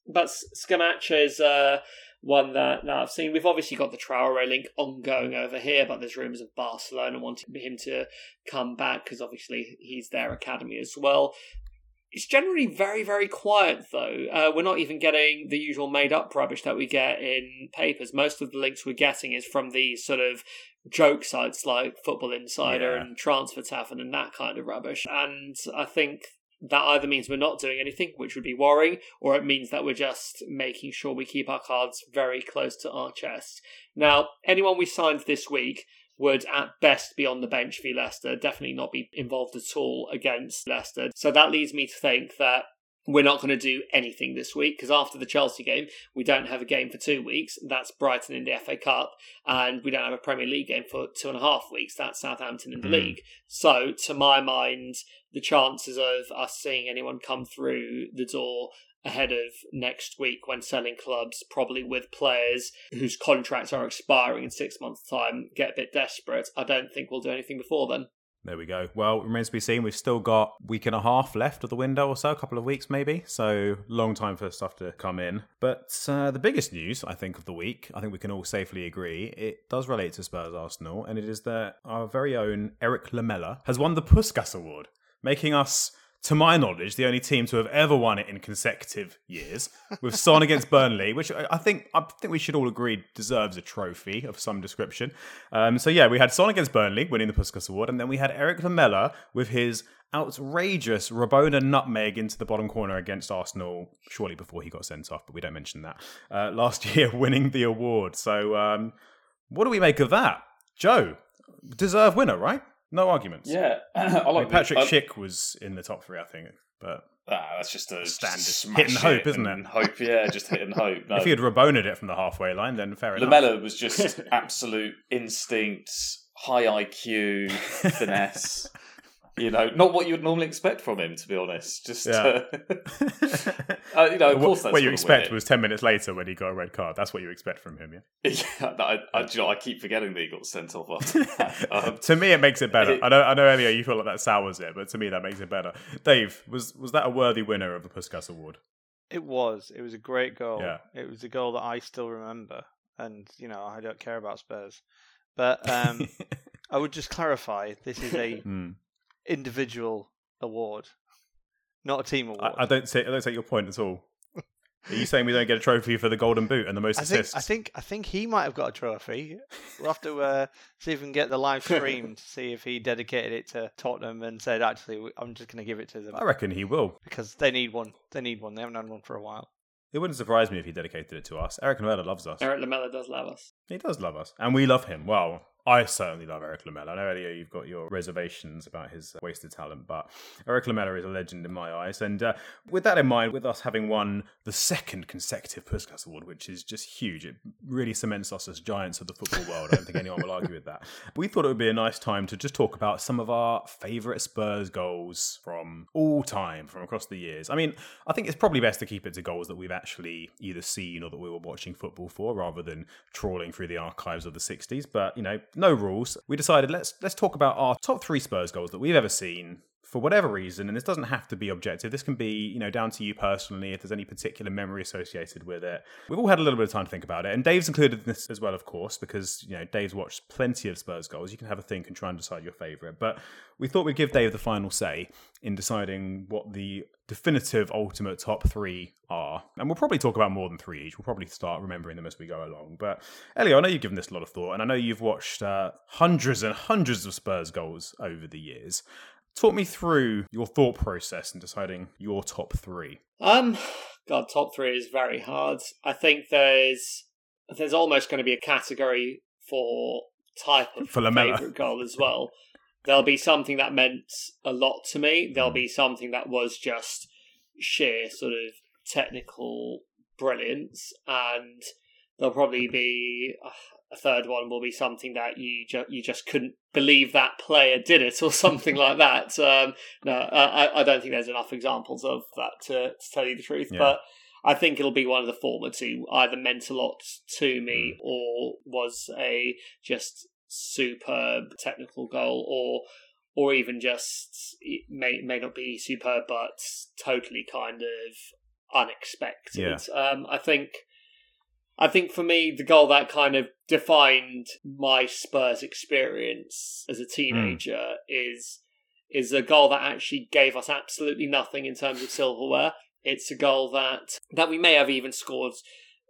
but Scamacca is uh, one that, that I've seen. We've obviously got the Traore link ongoing over here, but there's rumours of Barcelona wanting him to come back because obviously he's their academy as well. It's generally very, very quiet though. Uh, we're not even getting the usual made up rubbish that we get in papers. Most of the links we're getting is from these sort of joke sites like Football Insider Yeah. and Transfer Tavern and that kind of rubbish. And I think that either means we're not doing anything, which would be worrying, or it means that we're just making sure we keep our cards very close to our chest. Now, anyone we signed this week would at best be on the bench for Leicester, definitely not be involved at all against Leicester. So that leads me to think that we're not going to do anything this week because after the Chelsea game, we don't have a game for two weeks. That's Brighton in the FA Cup, and we don't have a Premier League game for two and a half weeks. That's Southampton in the Mm. league. So, to my mind, the chances of us seeing anyone come through the door ahead of next week when selling clubs, probably with players whose contracts are expiring in six months' time, get a bit desperate. I don't think we'll do anything before then. There we go. Well, it remains to be seen. We've still got week and a half left of the window or so, a couple of weeks maybe. So, long time for stuff to come in. But uh, the biggest news, I think, of the week, I think we can all safely agree, it does relate to Spurs Arsenal, and it is that our very own Erik Lamela has won the Puskas Award, making us. To my knowledge, the only team to have ever won it in consecutive years, with Son against Burnley, which I think I think we should all agree deserves a trophy of some description. Um, so yeah, we had Son against Burnley winning the Puskas Award, and then we had Erik Lamela with his outrageous Rabona nutmeg into the bottom corner against Arsenal, shortly before he got sent off, but we don't mention that. Uh, last year, winning the award. So um, What do we make of that? Joe, deserved winner, right? No arguments. Yeah, I like Patrick I- Schick was in the top three, I think. But Ah, that's just a Standard. just Hit and hope, isn't and it? Hope, yeah, just hit and hope. No. if he had Raboned it from the halfway line, then fair enough. Lamela was just absolute instinct, high IQ, finesse. You know, not what you would normally expect from him, to be honest. Just, Yeah. uh, uh, you know, of course, that's what you expect win was 10 minutes later when he got a red card. That's what you expect from him, yeah? yeah, I, I, you know, I keep forgetting that he got sent off after that. Um, to me, it makes it better. it- I know, I know, Elio, you feel like that sours it, but to me, that makes it better. Dave, was was that a worthy winner of the Puskas Award? It was. It was a great goal. Yeah. It was a goal that I still remember, and you know I don't care about Spurs, but um, I would just clarify: this is a Hmm. Individual award, not a team award. I, I don't take I don't take your point at all. Are you saying we don't get a trophy for the golden boot and the most I think, assists? I think I think he might have got a trophy. We'll have to uh, see if we can get the live stream to see if he dedicated it to Tottenham and said, "Actually, I'm just going to give it to them I reckon he will. because they need one. They need one. They haven't had one for a while." It wouldn't surprise me if he dedicated it to us. Erik Lamela loves us. Erik Lamela does love us. He does love us, and we love him. Well, I certainly love Erik Lamela. I know, Elio, you've got your reservations about his uh, wasted talent, but Erik Lamela is a legend in my eyes. And uh, with that in mind, with us having won the second consecutive Puskas Award, which is just huge, it really cements us as giants of the football world. I don't think anyone will argue with that. We thought it would be a nice time to just talk about some of our favourite Spurs goals from all time, from across the years. I mean, I think it's probably best to keep it to goals that we've actually either seen or that we were watching football for, rather than trawling through the archives of the '60s. But you know, no rules. We decided let's let's talk about our top three Spurs goals that we've ever seen for whatever reason, and this doesn't have to be objective. This can be, you know, down to you personally if there's any particular memory associated with it. We've all had a little bit of time to think about it, and Dave's included in this as well, of course, because you know Dave's watched plenty of Spurs goals. You can have a think and try and decide your favourite, but we thought we'd give Dave the final say in deciding what the definitive ultimate top three are. And we'll probably talk about more than three each. We'll probably start remembering them as we go along. But Elio, I know you've given this a lot of thought, and I know you've watched uh, hundreds and hundreds of Spurs goals over the years. Talk me through your thought process in deciding your top three. Um, God, top three is very hard. I think there's there's almost going to be a category for type of For Lamela. favorite goal as well. There'll be something that meant a lot to me. There'll be something that was just sheer sort of technical brilliance, and there'll probably be uh, a third one will be something that you ju- you just couldn't believe that player did it or something like that. Um, no, I, I- don't think there's enough examples of that to, to tell you the truth, Yeah. but. I think it'll be one of the former two, either meant a lot to me Mm. or was a just superb technical goal, or or even just it may may not be superb, but totally kind of unexpected. Um, I think I think for me, the goal that kind of defined my Spurs experience as a teenager is is a goal that actually gave us absolutely nothing in terms of silverware. It's a goal that that we may have even scored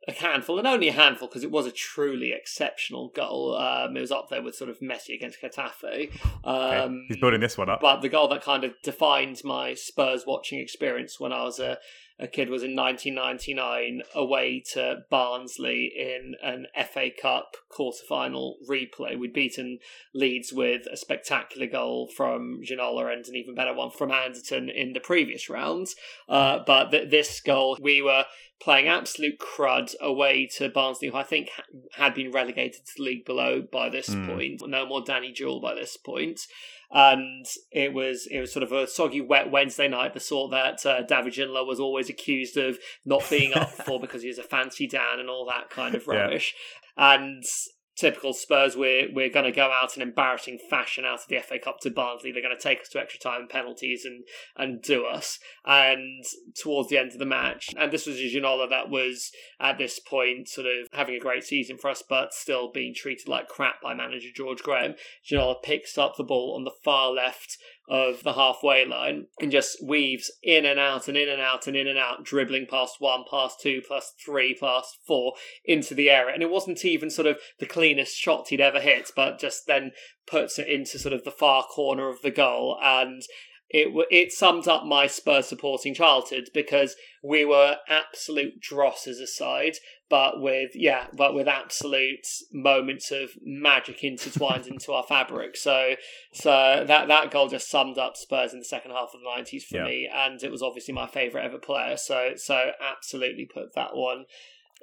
a handful, and only a handful because it was a truly exceptional goal. Um, it was up there with sort of Messi against Getafe. Okay, Um, He's building this one up. but the goal that kind of defined my Spurs watching experience when I was a, a kid was in 1999 away to Barnsley in an FA Cup quarter-final replay. We'd beaten Leeds with a spectacular goal from Ginola and an even better one from Anderton in the previous rounds. Uh, but th- this goal, we were playing absolute crud away to Barnsley, who I think ha- had been relegated to the league below by this Mm. point. No more Danny Jewell by this point and it was it was sort of a soggy wet Wednesday night, the sort that uh, David Ginola was always accused of not being up for because he was a fancy Dan and all that kind of Yeah. rubbish. And typical Spurs, we're we're going to go out in embarrassing fashion out of the FA Cup to Barnsley. They're going to take us to extra time and penalties and and do us. And towards the end of the match, and this was a Ginola that was at this point sort of having a great season for us, but still being treated like crap by manager George Graham. Ginola picks up the ball on the far left of the halfway line and just weaves in and out and in and out and in and out, dribbling past one, past two, past three, past four into the area. And it wasn't even sort of the cleanest shot he'd ever hit, but just then puts it into sort of the far corner of the goal. And it it summed up my Spurs supporting childhood because we were absolute dross as a side, but with yeah, but with absolute moments of magic intertwined into our fabric. So so that that goal just summed up Spurs in the second half of the nineties for Yeah. me, and it was obviously my favourite ever player. So so absolutely put that one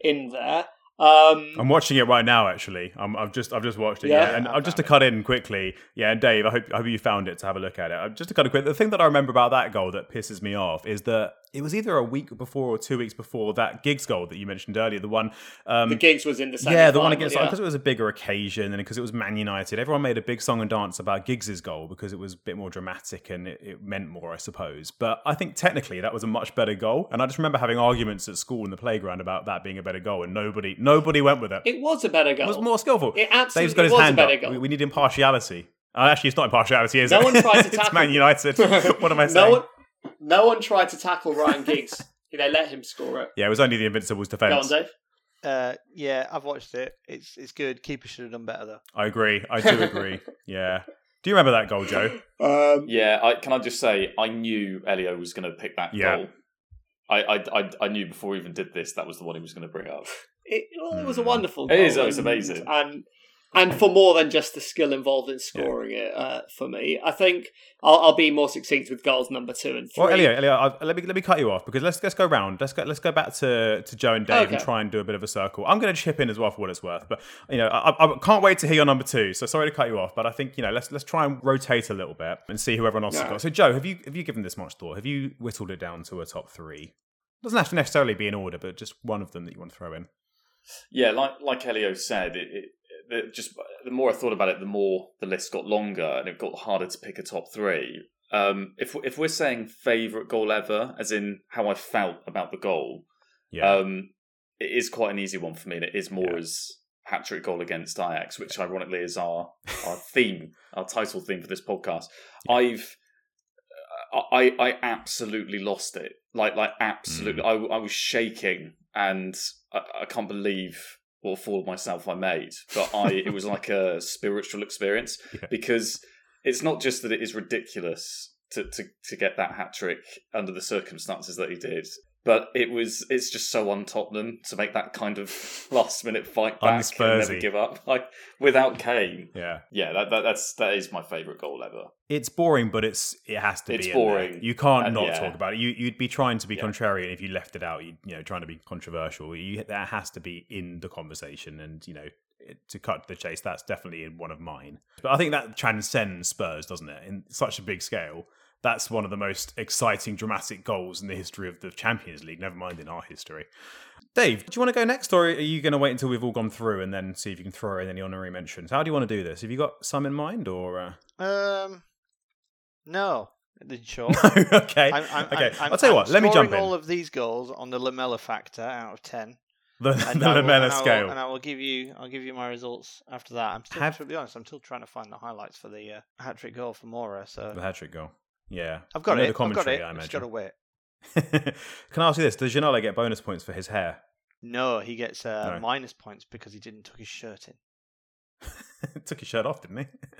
in there. Um, I'm watching it right now. Actually, I'm, I've just I've just watched it. Yeah? Yeah, and I I'll just to cut in quickly. Yeah, and Dave, I hope I hope you found it to have a look at it. Uh, Just to cut it quick, the thing that I remember about that goal that pisses me off is that it was either a week before or two weeks before that Giggs goal that you mentioned earlier. The one, um, the gigs was in the yeah, the one against yeah. because it was a bigger occasion and because it was Man United. Everyone made a big song and dance about Giggs's goal because it was a bit more dramatic and it, it meant more, I suppose. But I think technically that was a much better goal. And I just remember having arguments at school in the playground about that being a better goal, and nobody nobody went with it. It was a better goal. It was more skillful. It absolutely Dave's got his was a better up. goal. We, we need impartiality. Uh, actually, it's not impartiality, is No it? one tried to it's Man United. what am I no saying? one, no one tried to tackle Ryan Giggs. they let him score it. Yeah, it was only the Invincibles defense. Go on, defence. Dave. Uh, yeah, I've watched it. It's it's good. Keeper should have done better though. I agree. I do agree. yeah. Do you remember that goal, Joe? Um, Yeah, I, can I just say I knew Elio was going to pick that Yeah. goal. I, I, I, I knew before we even did this that was the one he was going to bring up. it, well, it was a Mm. wonderful. It Goal is, it's and- amazing. and and for more than just the skill involved in scoring it. Uh, for me, I think I'll, I'll be more succinct with goals number two and three. Well, Elio, Elio, I, let me let me cut you off because let's let's go round. Let's go let's go back to, to Joe and Dave and try and do a bit of a circle. I'm going to chip in as well for what it's worth, but you know I, I can't wait to hear your number two. So sorry to cut you off, but I think you know let's let's try and rotate a little bit and see who everyone else has got. So Joe, have you have you given this much thought? Have you whittled it down to a top three? Doesn't have to necessarily be in order, but just one of them that you want to throw in. Yeah, like like Elio said, it, it, it just the more I thought about it, the more the list got longer and it got harder to pick a top three. Um, if if we're saying favorite goal ever, as in how I felt about the goal, Yeah, um, it is quite an easy one for me. And it is more Yeah. as hat trick goal against Ajax, which ironically is our our theme, our title theme for this podcast. I've I I absolutely lost it. Like like absolutely, I I was shaking, and I, I can't believe what a fool of myself I made. But I it was like a spiritual experience Yeah. because it's not just that it is ridiculous to to to get that hat trick under the circumstances that he did. But it was it's just so on Tottenham to make that kind of last minute fight back and never give up. Like without Kane. yeah. Yeah, that, that that's that is my favourite goal ever. It's boring, but it's it has to It's be. there. boring. You can't not yeah. talk about it. You you'd be trying to be Yeah. contrarian if you left it out. You you know trying to be controversial. You that has to be in the conversation, and you know to cut the chase, that's definitely one of mine. But I think that transcends Spurs, doesn't it? In such a big scale, that's one of the most exciting, dramatic goals in the history of the Champions League. Never mind in our history. Dave, do you want to go next, or are you going to wait until we've all gone through and then see if you can throw in any honorary mentions? How do you want to do this? Have you got some in mind, or? Uh... Um, no, in short. okay. I'm, I'm, okay. I'm, will tell you I'm what. Let me jump in. all of these goals on the Lamela factor out of ten. the the I will- Lamela and I will- scale. and I will give you, I'll give you my results after that. I'm still, Have- to be honest, I'm still trying to find the highlights for the uh, hat trick goal for Moura. So The hat trick goal. Yeah. I've got I it. The I've got commentary, it. I I've just gotta wait. Can I ask you this? Does Ginola get bonus points for his hair? No, he gets uh, No. minus points because he didn't tuck his shirt in, Took his shirt off, didn't he?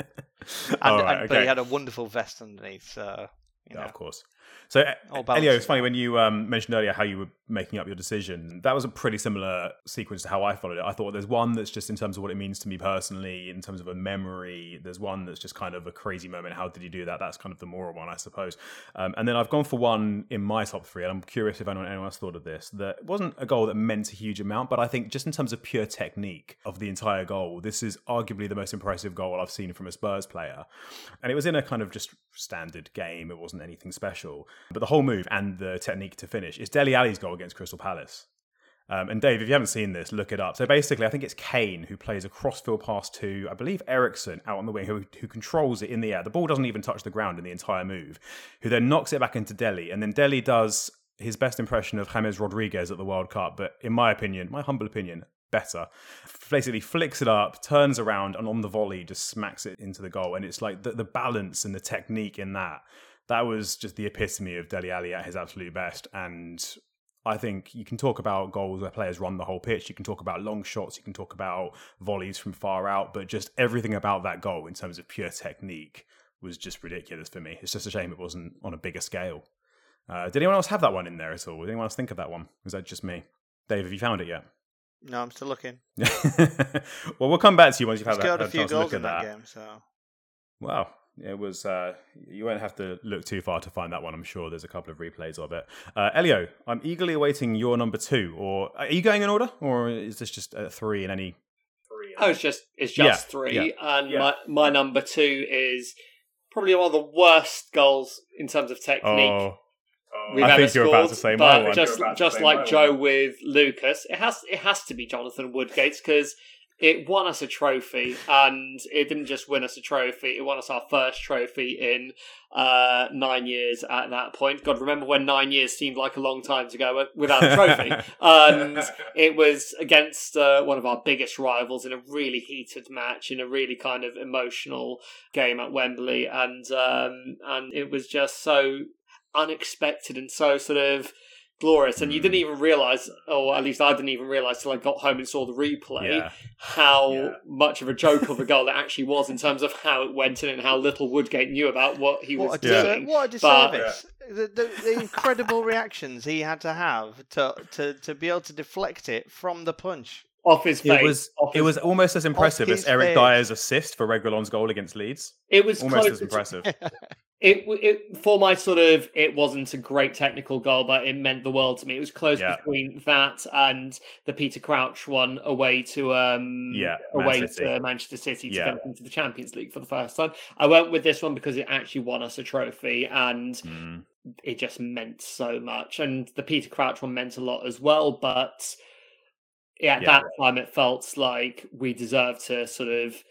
and, right, and- but he had a wonderful vest underneath. So you Yeah, know, of course. So, Elio, it's funny when you um, mentioned earlier how you were making up your decision. That was a pretty similar sequence to how I followed it. I thought there's one that's just in terms of what it means to me personally, in terms of a memory. There's one that's just kind of a crazy moment. How did you do that? That's kind of the moral one, I suppose. Um, and then I've gone for one in my top three, and I'm curious if anyone, anyone else thought of this. That wasn't a goal that meant a huge amount, but I think just in terms of pure technique of the entire goal, this is arguably the most impressive goal I've seen from a Spurs player. And it was in a kind of just standard game. It wasn't anything special. But the whole move and the technique to finish is Dele Alli's goal against Crystal Palace. Um, and Dave, if you haven't seen this, look it up. So basically, I think it's Kane who plays a crossfield pass to, I believe, Eriksen out on the wing, who, who controls it in the air. The ball doesn't even touch the ground in the entire move, who then knocks it back into Dele. And then Dele does his best impression of James Rodriguez at the World Cup, but in my opinion, my humble opinion, better. Basically, flicks it up, turns around, and on the volley just smacks it into the goal. And it's like the, the balance and the technique in that. That was just the epitome of Dele Alli at his absolute best. And I think you can talk about goals where players run the whole pitch. You can talk about long shots. You can talk about volleys from far out. But just everything about that goal in terms of pure technique was just ridiculous for me. It's just a shame it wasn't on a bigger scale. Uh, did anyone else have that one in there at all? Did anyone else think of that one? Was that just me? Dave, have you found it yet? No, I'm still looking. well, we'll come back to you once you've had, a few chance to look goals at in that that. game, so Wow. It was. Uh, you won't have to look too far to find that one. I'm sure there's a couple of replays of it. Uh, Elio, I'm eagerly awaiting your number two. Or are you going in order, or is this just a three in any? Oh, it's just it's Yeah, just three, yeah, and yeah. my my number two is probably one of the worst goals in terms of technique Oh, we've I ever think you're about scored, to say my but one. Just just like Joe with Lucas, it has it has to be Jonathan Woodgate's because it won us a trophy, and it didn't just win us a trophy; it won us our first trophy in uh, nine years. At that point, God, remember when nine years seemed like a long time to go without a trophy? and it was against uh, one of our biggest rivals in a really heated match, in a really kind of emotional game at Wembley, and um, and it was just so unexpected and so sort of glorious. And you didn't hmm. even realize, or at least I didn't even realize till I got home and saw the replay, yeah. how Yeah. much of a joke of a goal it actually was in terms of how it went in and how little Woodgate knew about what he was what a, Yeah. disser- doing. what a But- disservice! The, the, the incredible reactions he had to have to, to to be able to deflect it from the punch. Off his face. It was. It his- was almost as impressive as Eric face. Dier's assist for Reguilon's goal against Leeds. It was Almost close as impressive. It, it for my sort of it wasn't a great technical goal, but it meant the world to me. It was close Yeah. between that and the Peter Crouch one away to um Yeah, away to Manchester City to Yeah. get into the Champions League for the first time. I went with this one because it actually won us a trophy and Mm. it just meant so much. And the Peter Crouch one meant a lot as well, but yeah, at Yeah. that time it felt like we deserved to sort of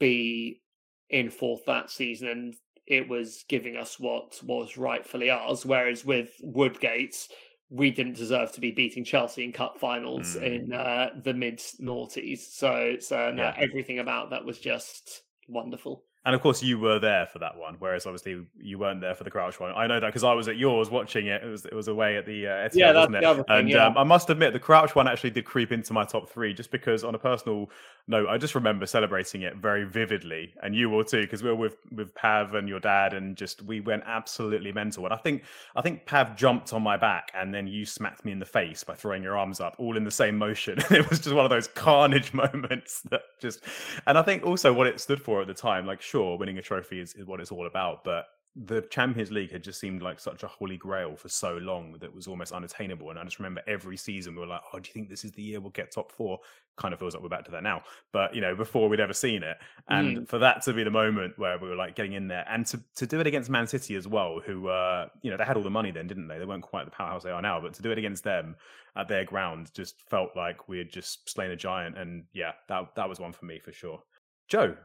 be in fourth that season and it was giving us what was rightfully ours. Whereas with Woodgate, we didn't deserve to be beating Chelsea in cup finals Mm. in uh, the mid noughties. So, so no, Yeah. everything about that was just wonderful. And of course, you were there for that one, whereas obviously you weren't there for the Crouch one. I know that because I was at yours watching it. It was it was away at the uh, Etihad, Yeah, that's wasn't it? the other thing, and yeah. um, I must admit, the Crouch one actually did creep into my top three, just because on a personal note, I just remember celebrating it very vividly, and you will too, because we were with with Pav and your dad, and just we went absolutely mental. And I think I think Pav jumped on my back, and then you smacked me in the face by throwing your arms up, all in the same motion. it was just one of those carnage moments that just. And I think also what it stood for at the time, like sure, winning a trophy is, is what it's all about, but the Champions League had just seemed like such a holy grail for so long that it was almost unattainable. And I just remember every season we were like, "Oh, do you think this is the year we'll get top four? Kind of feels like we're back to that now, but you know, before we'd ever seen it, and for that to be the moment where we were like getting in there, and to to do it against Man City as well, who uh, you know, they had all the money then, didn't they? They weren't quite the powerhouse they are now, but to do it against them at their ground just felt like we had just slain a giant. And yeah, that that was one for me for sure. Joe,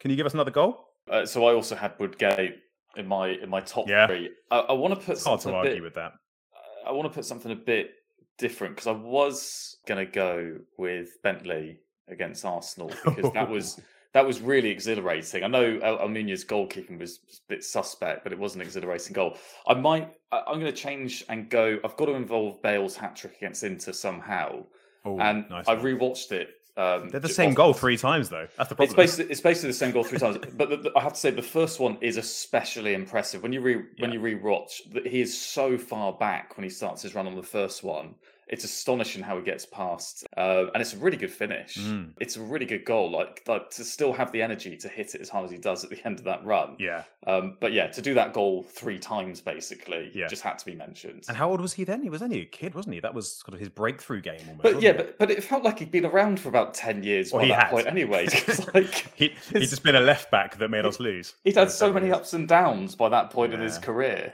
can you give us another goal? Uh, so I also had Woodgate in my in my top Yeah. three. I, I want to put It's hard to argue bit, with that. I want to put something a bit different because I was gonna go with Bentley against Arsenal because that was that was really exhilarating. I know El- Almunia's goalkeeping was a bit suspect, but it was an exhilarating goal. I might I, I'm going to change and go. I've got to involve Bale's hat trick against Inter somehow, Oh, and nice I one. rewatched it. Um, They're the same goal three times though. That's the problem. It's basically it's basically the same goal three times, but the, the- I have to say the first one is especially impressive. When you re when Yeah. you rewatch, that he is so far back when he starts his run on the first one. It's astonishing how he gets past, uh, and it's a really good finish. Mm. It's a really good goal. Like, like to still have the energy to hit it as hard as he does at the end of that run. yeah. Um, but yeah, to do that goal three times basically Yeah. just had to be mentioned. And how old was he then? He was only a kid, wasn't he? That was sort of his breakthrough game almost. but yeah, it? but, but it felt like he'd been around for about ten years Well, by he that had. point anyway. It's like he he'd just been a left back that made us lose. He'd had so many ups and downs by that point in his career.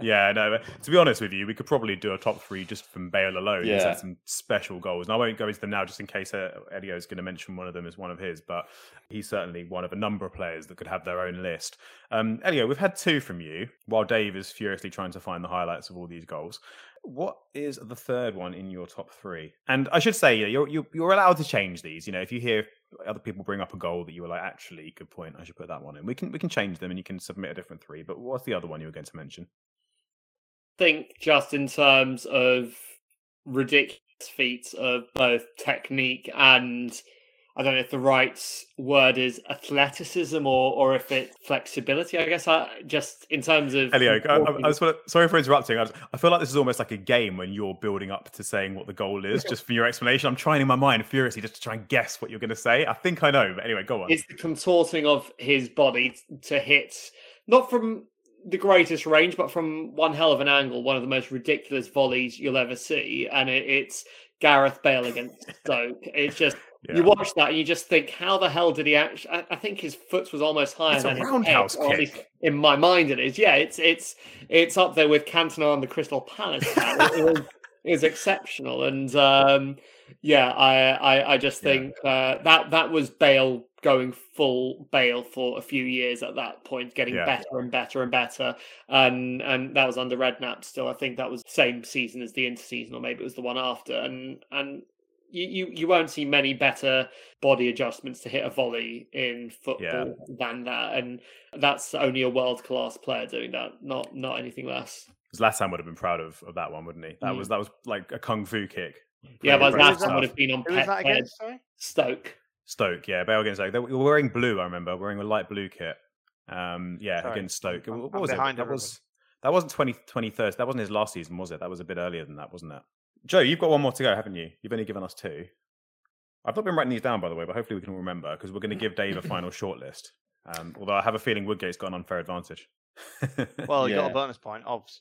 Yeah, no. To be honest with you, we could probably do a top three just from Bale alone. He's Yeah. had some special goals, and I won't go into them now, just in case uh, Elio is going to mention one of them as one of his. But he's certainly one of a number of players that could have their own list. Um, Elio, we've had two from you, while Dave is furiously trying to find the highlights of all these goals. What is the third one in your top three? And I should say, you're you're, you're allowed to change these. You know, if you hear other people bring up a goal that you were like, actually, good point, I should put that one in. We can we can change them, and you can submit a different three. But what's the other one you were going to mention? Think just in terms of ridiculous feats of both technique and I don't know if the right word is athleticism or or if it's flexibility. I guess I just in terms of Elio, I, I, I just want to, sorry for interrupting. I, just, I feel like this is almost like a game when you're building up to saying what the goal is, just for your explanation. I'm trying in my mind furiously just to try and guess what you're going to say. I think I know, but anyway, go on. it's the contorting of his body to hit not from the greatest range, but from one hell of an angle, one of the most ridiculous volleys you'll ever see, and it, it's Gareth Bale against Stoke. It's just you watch that and you just think, how the hell did he actually? I, I think his foot was almost higher It's a than his roundhouse head, at least kick. in my mind, it is. Yeah, it's it's it's up there with Cantona on the Crystal Palace. It, it was, it was exceptional, and um, yeah, I I, I just Yeah. think uh, that that was Bale going full Bale for a few years at that point, getting Yeah. better and better and better, and and that was under Redknapp. Still, I think that was same season as the interseason, or maybe it was the one after, and and. You, you, you won't see many better body adjustments to hit a volley in football than that, and that's only a world class player doing that, not not anything less. Zlatan would have been proud of, of that one, wouldn't he? That Mm. was that was like a kung fu kick. Yeah, but impressive Zlatan would have been on Who pet that head? Sorry. Stoke. Stoke, yeah, Bale against Stoke. They were wearing blue. I remember wearing a light blue kit. Um, yeah, Sorry. against Stoke. I'm- what I'm was it? That everyone. was that wasn't 20, 2013. That wasn't his last season, was it? That was a bit earlier than that, wasn't it? Joe, you've got one more to go, haven't you? You've only given us two. I've not been writing these down, by the way, but hopefully we can remember because we're going to give Dave a final shortlist. Um, although I have a feeling Woodgate's got an unfair advantage. Well, you got a bonus point, obvs.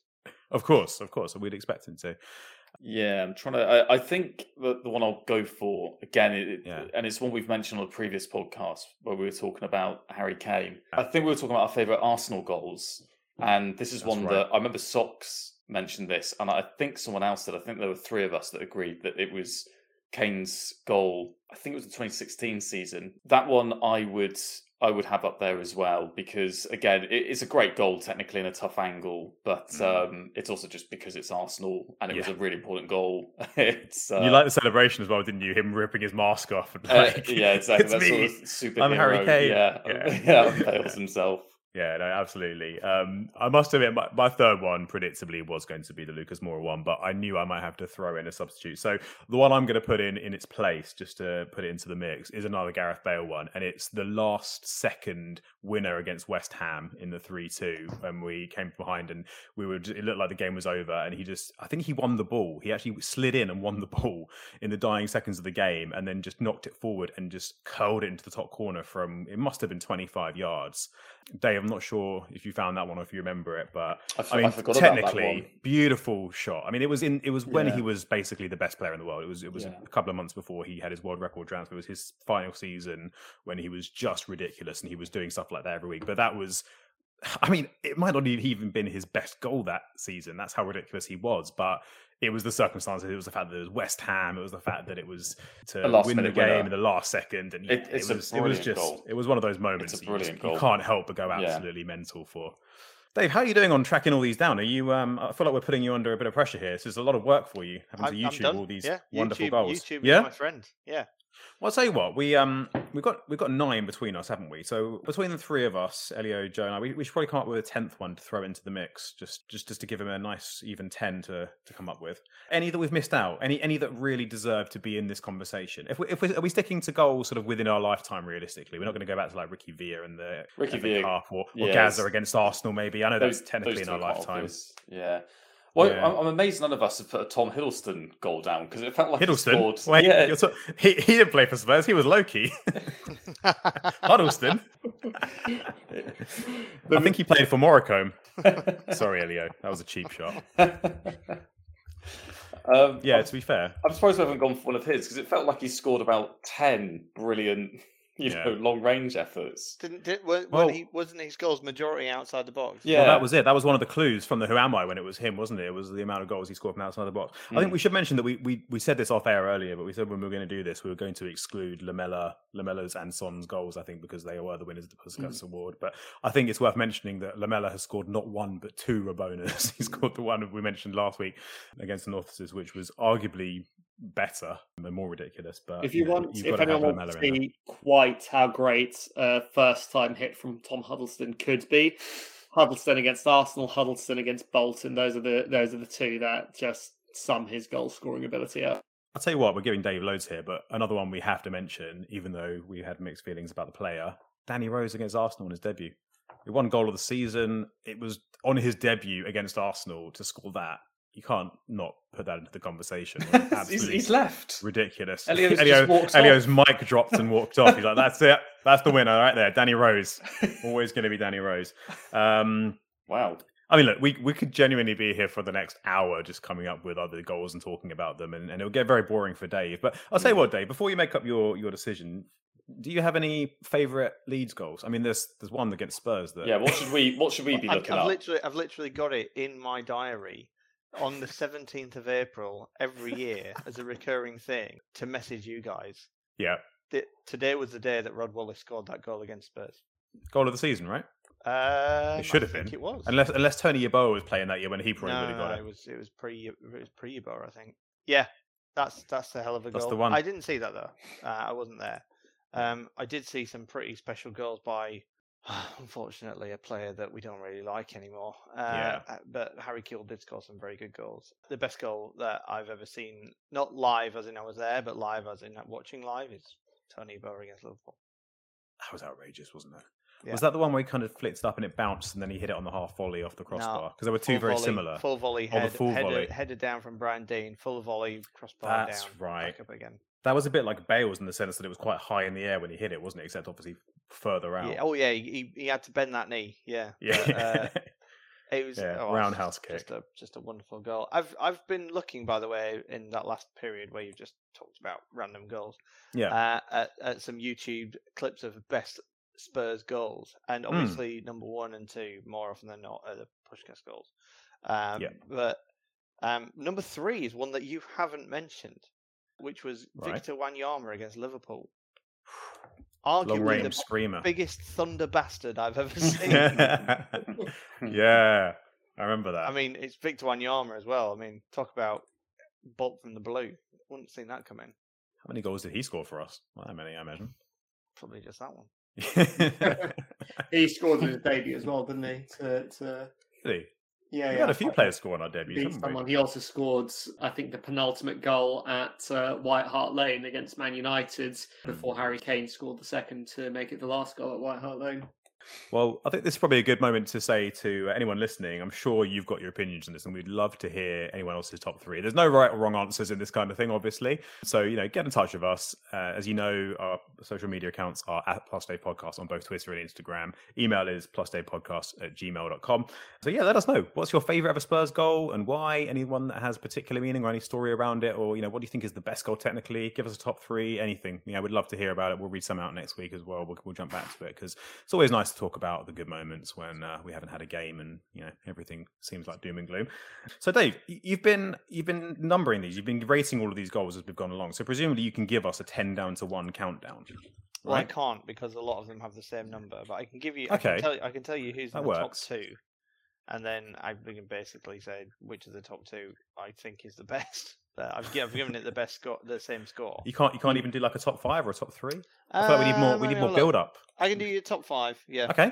of course, of course, we'd expect him to. Yeah, I'm trying to. I, I think the, the one I'll go for again, it, Yeah. and it's one we've mentioned on a previous podcast where we were talking about Harry Kane. I think we were talking about our favourite Arsenal goals, and this is That's one right. that I remember Socks mentioned this, and I think someone else did. I think there were three of us that agreed that it was Kane's goal. I think it was the 2016 season. That one I would I would have up there as well because again, it's a great goal technically in a tough angle, but um, it's also just because it's Arsenal and it was Mm. A really important goal. it's uh, you liked the celebration as well, didn't you? Him ripping his mask off. And uh, like, yeah, exactly. "It's That's me." sort of superhero. I'm Harry Kane. Yeah, Yeah. yeah, himself. Yeah, no, absolutely. Um, I must admit, my, my third one predictably was going to be the Lucas Moura one, but I knew I might have to throw in a substitute. So the one I'm going to put in in its place, just to put it into the mix, is another Gareth Bale one, and it's the last second winner against West Ham in the three-two when we came behind and we were. It looked like the game was over, and he just, I think he won the ball. He actually slid in and won the ball in the dying seconds of the game, and then just knocked it forward and just curled it into the top corner from. It must have been 25 yards. Dave, I'm not sure if you found that one or if you remember it, but I, f- I mean, I forgot about that technically, beautiful shot. I mean, it was in it was when Yeah. he was basically the best player in the world. It was it was Yeah. a couple of months before he had his world record transfer. It was his final season when he was just ridiculous and he was doing stuff like that every week. But that was. I mean, it might not have even been his best goal that season. That's how ridiculous he was. But it was the circumstances. It was the fact that it was West Ham. It was the fact that it was to A win the game winner. in the last second. And It- it's it a was, it was just goal. it was one of those moments a that you, just- brilliant you can't help but go Yeah. absolutely mental for. Dave, how are you doing on tracking all these down? Are you? Um, I feel like we're putting you under a bit of pressure here. This is a lot of work for you, having I'm, to I'm YouTube done. all these yeah. wonderful YouTube, goals. YouTube yeah, is my friend. Yeah. Well, I'll tell you what, we um we've got we've got nine between us, haven't we? So between the three of us, Elio, Joe, and I, we, we should probably come up with a tenth one to throw into the mix, just just just to give him a nice even ten to to come up with. Any that we've missed out, any any that really deserve to be in this conversation. If we if we are we sticking to goals sort of within our lifetime, realistically, we're not going to go back to like Ricky Villa and the Ricky Villa, or, or yeah, Gazza against Arsenal. Maybe I know that's technically in our two are quite lifetime. Yeah. Well, Yeah. I'm, I'm amazed none of us have put a Tom Hiddleston goal down because it felt like he Hiddleston. scored. Wait, yeah, ta- he, he didn't play for Spurs. He was Loki. Huddlestone. I think he played for Morecambe. Sorry, Elio. That was a cheap shot. um, Yeah, I'm, to be fair. I'm surprised we haven't gone for one of his because it felt like he scored about ten brilliant, you Yeah. know, long range efforts. Didn't did, weren't, Well- he, wasn't his goals majority outside the box? Yeah, Well, that was it. That was one of the clues from the Who Am I when it was him, wasn't it? It was the amount of goals he scored from outside the box. I think Mm. we should mention that we, we we said this off air earlier, but we said when we were going to do this, we were going to exclude Lamela, Lamela's and Son's goals. I think because they were the winners of the Puskas Award. But I think it's worth mentioning that Lamela has scored not one but two Rabonas. he scored the one we mentioned last week against the Northers, which was arguably better and more ridiculous. But if you know, want, if anyone wants to see quite how great a first time hit from Tom Huddlestone could be, Huddlestone against Arsenal, Huddlestone against Bolton. Those are the those are the two that just sum his goal scoring ability up. I'll tell you what, we're giving Dave loads here, but another one we have to mention, even though we had mixed feelings about the player, Danny Rose against Arsenal in his debut. He won goal of the season. It was on his debut against Arsenal to score that. You can't not put that into the conversation. he's, he's left. ridiculous. Elio's just Elio, walked Elio's mic dropped and walked off. He's like, "That's it. That's the winner right there, Danny Rose. Always going to be Danny Rose." Um, Wow. I mean, look, we we could genuinely be here for the next hour just coming up with other goals and talking about them, and, and it'll get very boring for Dave. But I'll say you what, Dave, before you make up your your decision, do you have any favourite Leeds goals? I mean, there's there's one against Spurs that Yeah. What should we What should we be I've, looking I've literally, I've literally got it in my diary on the 17th of April every year as a recurring thing to message you guys. yeah Today was the day that Rod Wallace scored that goal against Spurs. goal of the season, right? Um, It should I have think been. It was. Unless unless Tony Yeboah was playing that year when he probably no, would have no, got no, it. it was it was pre it was pre Yeboah, I think. Yeah, that's that's a hell of a That's goal. the one. I didn't see that though. Uh, I wasn't there. Um, I did see some pretty special goals by, unfortunately, a player that we don't really like anymore. Uh, Yeah. uh, But Harry Kewell did score some very good goals. The best goal that I've ever seen, not live as in I was there, but live as in watching live, is Tony Yeboah against Liverpool. That was outrageous, wasn't it? Yeah. Was that the one where he kind of flicked up and it bounced and then he hit it on the half volley off the crossbar? Because there were two very volley- similar. Full volley, Oh, the full headed, volley. headed down from Brian Deane, full volley, crossbar That's down, right. back up again. That was a bit like Bale's in the sense that it was quite high in the air when he hit it, wasn't it? Except obviously further out. Yeah, oh yeah, he, he had to bend that knee. Yeah, Yeah. But, uh, it was Yeah, oh, roundhouse just, Just a just a wonderful goal. I've I've been looking by the way in that last period where you've just talked about random goals. yeah. Uh, at, at some YouTube clips of best Spurs goals, and Hmm. obviously number one and two more often than not are the Puskas goals. Um, Yeah. But um, number three is one that you haven't mentioned, which was Right. Victor Wanyama against Liverpool. Long Arguably the screamer. biggest thunder bastard I've ever seen. yeah. I remember that. I mean, it's Victor Wanyama as well. I mean, talk about bolt from the blue. Wouldn't have seen that coming. How many goals did he score for us? Not that many, I imagine. Probably just that one. He scored in his debut as well, didn't he? To, to Did he? Yeah, We yeah. had a few players score on our debuts, beat haven't we? someone. He also scored, I think, the penultimate goal at uh, White Hart Lane against Man United before Harry Kane scored the second to make it the last goal at White Hart Lane. Well, I think this is probably a good moment to say to anyone listening, I'm sure you've got your opinions on this, and we'd love to hear anyone else's top three. There's no right or wrong answers in this kind of thing, obviously. So, you know, get in touch with us. Uh, as you know, our social media accounts are at Plus Dave Podcast on both Twitter and Instagram. Email is plusdavepodcast at gmail.com. So, yeah, let us know. What's your favourite ever Spurs goal and why? Anyone that has particular meaning or any story around it? Or, you know, what do you think is the best goal technically? Give us a top three, anything. Yeah, we'd love to hear about it. We'll read some out next week as well. We'll, we'll jump back to it because it's always nice talk about the good moments when uh, we haven't had a game and you know everything seems like doom and gloom. So, Dave, you've been you've been numbering these. You've been rating all of these goals as we've gone along. So, presumably, you can give us a ten down to one countdown. Well, I can't because a lot of them have the same number, but I can give you. I Okay. can tell you, I can tell you who's That in the works. top two, and then I can basically say which of the top two I think is the best. I've, I've given it the best score, the same score. You can't you can't even do like a top five or a top three. I feel like we need more Um, we need more build up. I can do your top five. Yeah. Okay,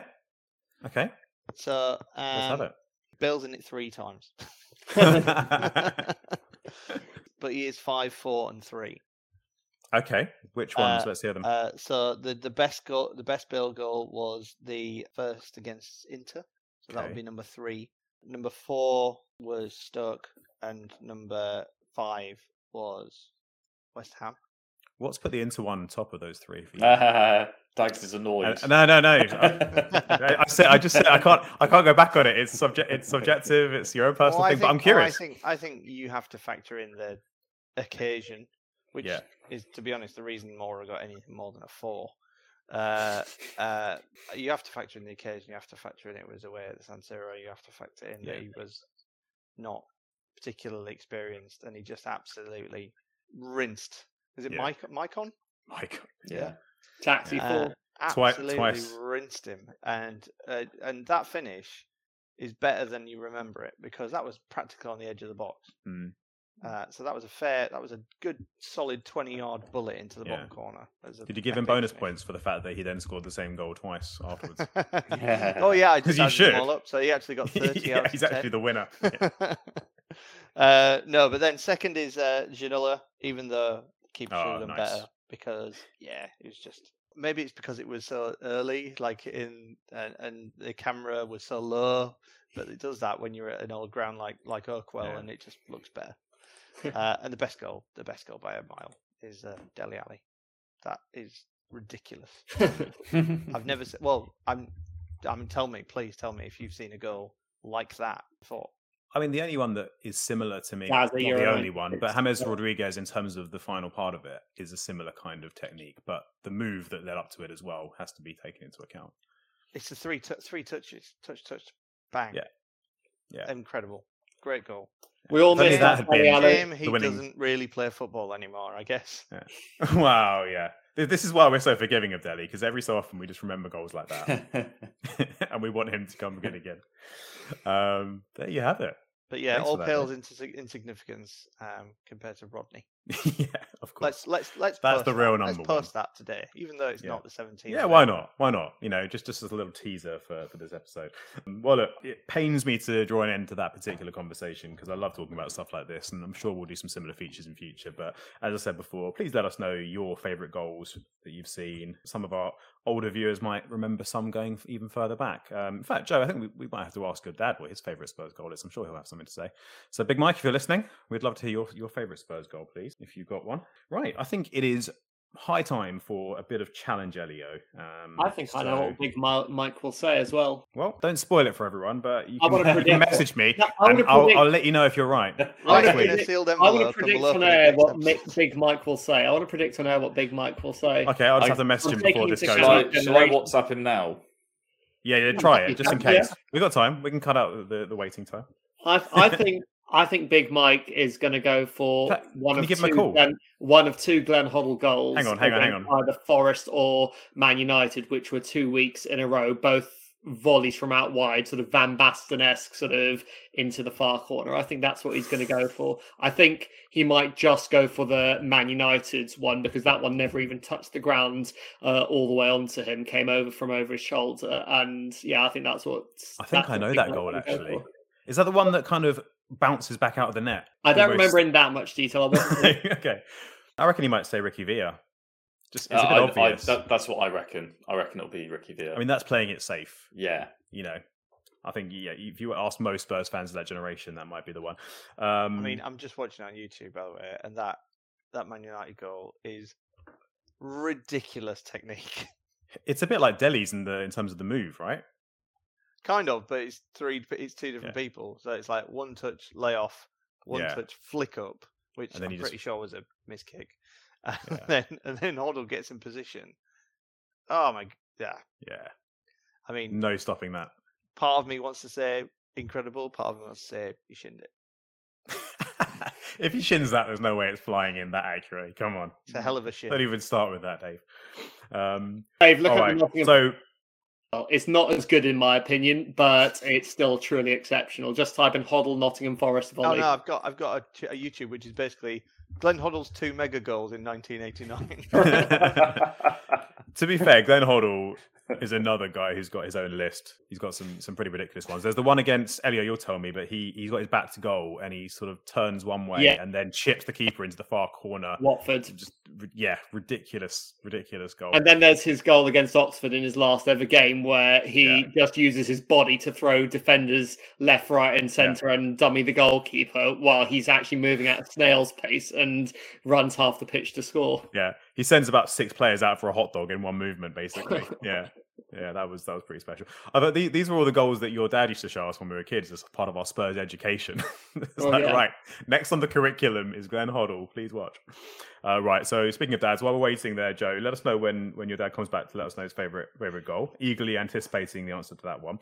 okay, So let's have um, it. Bill's in it three times, but he is five, four, and three. okay, which ones? Uh, Let's hear them. Uh, so the the best goal, the best Bill goal was the first against Inter. So that would be number three. Number four was Stoke, and number five was West Ham. What's put the into one on top of those three for you? Uh, Dags is annoyed. Uh, no, no, no. I, I said, I just said, I can't, I can't go back on it. It's subject, it's subjective. It's your own personal Well, I thing. but I'm think- well, curious. I think I think you have to factor in the occasion, which Yeah. is, to be honest, the reason Moura got anything more than a four. Uh, uh, you have to factor in the occasion. You have to factor in it was away at the San Siro. You have to factor in that he was not particularly experienced, and he just absolutely rinsed. Is it Yeah. Mike Micon? Mike. yeah. Taxi Uh, four. Twi- absolutely twice. rinsed him, and uh, and that finish is better than you remember it because that was practically on the edge of the box. Mm. Uh, so that was a fair, that was a good, solid twenty-yard bullet into the Yeah. bottom corner. Did you give him bonus finish. points for the fact that he then scored the same goal twice afterwards? yeah. oh yeah, I 'Cause just you added them should. all up, so he actually got thirty yeah, out he's actually 10. the winner. Yeah. Uh, no, but then second is uh, Ginola, even though should Oh, have nice. better because yeah, it was just maybe it's because it was so early, like in and, and the camera was so low, but it does that when you're at an old ground like like Oakwell, Yeah. and it just looks better. uh, and the best goal, the best goal by a mile, is uh, Dele Alli. That is ridiculous. I've never seen. Well, I'm. I mean, tell me, please tell me if you've seen a goal like that before. I mean, the only one that is similar to me, Gazza, not the right. only one, but It's- James yeah. Rodriguez, in terms of the final part of it, is a similar kind of technique. But the move that led up to it as well has to be taken into account. It's the three tou three touches, touch, touch, bang. Yeah. Yeah. incredible, great goal. we all If only missed that that. been- Dele he winning- doesn't really play football anymore. I guess. wow, yeah. This is why we're so forgiving of Dele because every so often we just remember goals like that, and we want him to come good again. Um, there you have it. But yeah, Thanks all pales into insignificance um, compared to Rodney. yeah, of course. Let's let's let's That's the real that. number Let's one. post that today, even though it's Yeah. not the 17th. Yeah, why not? Why not? You know, just just as a little teaser for for this episode. Um, Well, look, it pains me to draw an end to that particular conversation because I love talking about stuff like this, and I'm sure we'll do some similar features in future. But as I said before, please let us know your favourite goals that you've seen. Some of our older viewers might remember some going even further back. Um, in fact, Joe, I think we, we might have to ask your dad what his favourite Spurs goal is. I'm sure he'll have something to say. So, Big Mike, if you're listening, we'd love to hear your, your favourite Spurs goal, please, if you've got one. Right, I think it is high time for a bit of challenge, Elio. Um, I think I know what Big Mike will say as well. Well, don't spoil it for everyone, but you can, wanna you message me, No, I and wanna I'll, I'll let you know if you're right. I wanna it in a predict- sealed I want to envelope. and predict we'll on air what Big Mike will say. I want to predict on air what Big Mike will say. Okay, I'll just I- have to message I'm him before this goes Shall I, out. account- shall I WhatsApp him now? Yeah, yeah, try it just in Yeah. case. We've got time. We can cut out the, the waiting time. I, I think I think Big Mike is going to go for Can- one of you give him a two call? Glenn, one of two Glenn Hoddle goals. Hang on, hang on, hang against Either Forest or Man United, which were two weeks in a row, both volleys from out wide, sort of Van Basten esque, sort of into the far corner. I think that's what he's going to go for. I think he might just go for the Man United's one because that one never even touched the ground uh, all the way onto him, came over from over his shoulder, and yeah, I think that's what. I think I know that goal gonna go actually. Is that the one that kind of bounces back out of the net? I don't Almost- remember in that much detail. I okay, I reckon he might say Ricky Villa. Just it's Uh, a bit I- I- obvious. that- that's what I reckon. I reckon it'll be Ricky Villa. I mean, that's playing it safe. yeah. You know, I think yeah. If you ask most Spurs fans of that generation, that might be the one. Um, I mean, I'm just watching on YouTube, by the way, and that that Man United goal is ridiculous technique. it's a bit like Dele's in the in terms of the move, right? Kind of, but it's three. It's two different people, so it's like one touch layoff, one Yeah. touch flick up, which I'm you just- pretty sure was a miss kick, and Yeah. then and then Hoddle gets in position. Oh my, yeah. Yeah, I mean, no stopping that. part of me wants to say incredible, part of me wants to say he shinned it. if he shins that, there's no way it's flying in that accurately. Come on, It's a hell of a shin. don't even start with that, Dave. Um, Dave, look at right, the Nottingham so Well, It's not as good in my opinion, but it's still truly exceptional. Just type in Hoddle Nottingham Forest Oh no, I've got I've got a, a YouTube which is basically Glenn Hoddle's two mega goals in 1989. to be fair, Glenn Hoddle is another guy who's got his own list. He's got some some pretty ridiculous ones. There's the one against Elio, you'll tell me, but he he's got his back to goal and he sort of turns one way Yeah. and then chips the keeper into the far corner. Watford. Just yeah, ridiculous, ridiculous goal. And then there's his goal against Oxford in his last ever game, where he Yeah. just uses his body to throw defenders left, right, and centre and dummy the goalkeeper while he's actually moving at a snail's pace and runs half the pitch to score. Yeah, he sends about six players out for a hot dog in one movement, basically. yeah, yeah, that was that was pretty special. I thought the, these were all the goals that your dad used to show us when we were kids as part of our Spurs education. it's Oh, like, yeah. right, next on the curriculum is Glenn Hoddle. Please watch. Uh, right. So speaking of dads, while we're waiting there, Joe, let us know when when your dad comes back to let us know his favorite favorite goal. Eagerly anticipating the answer to that one.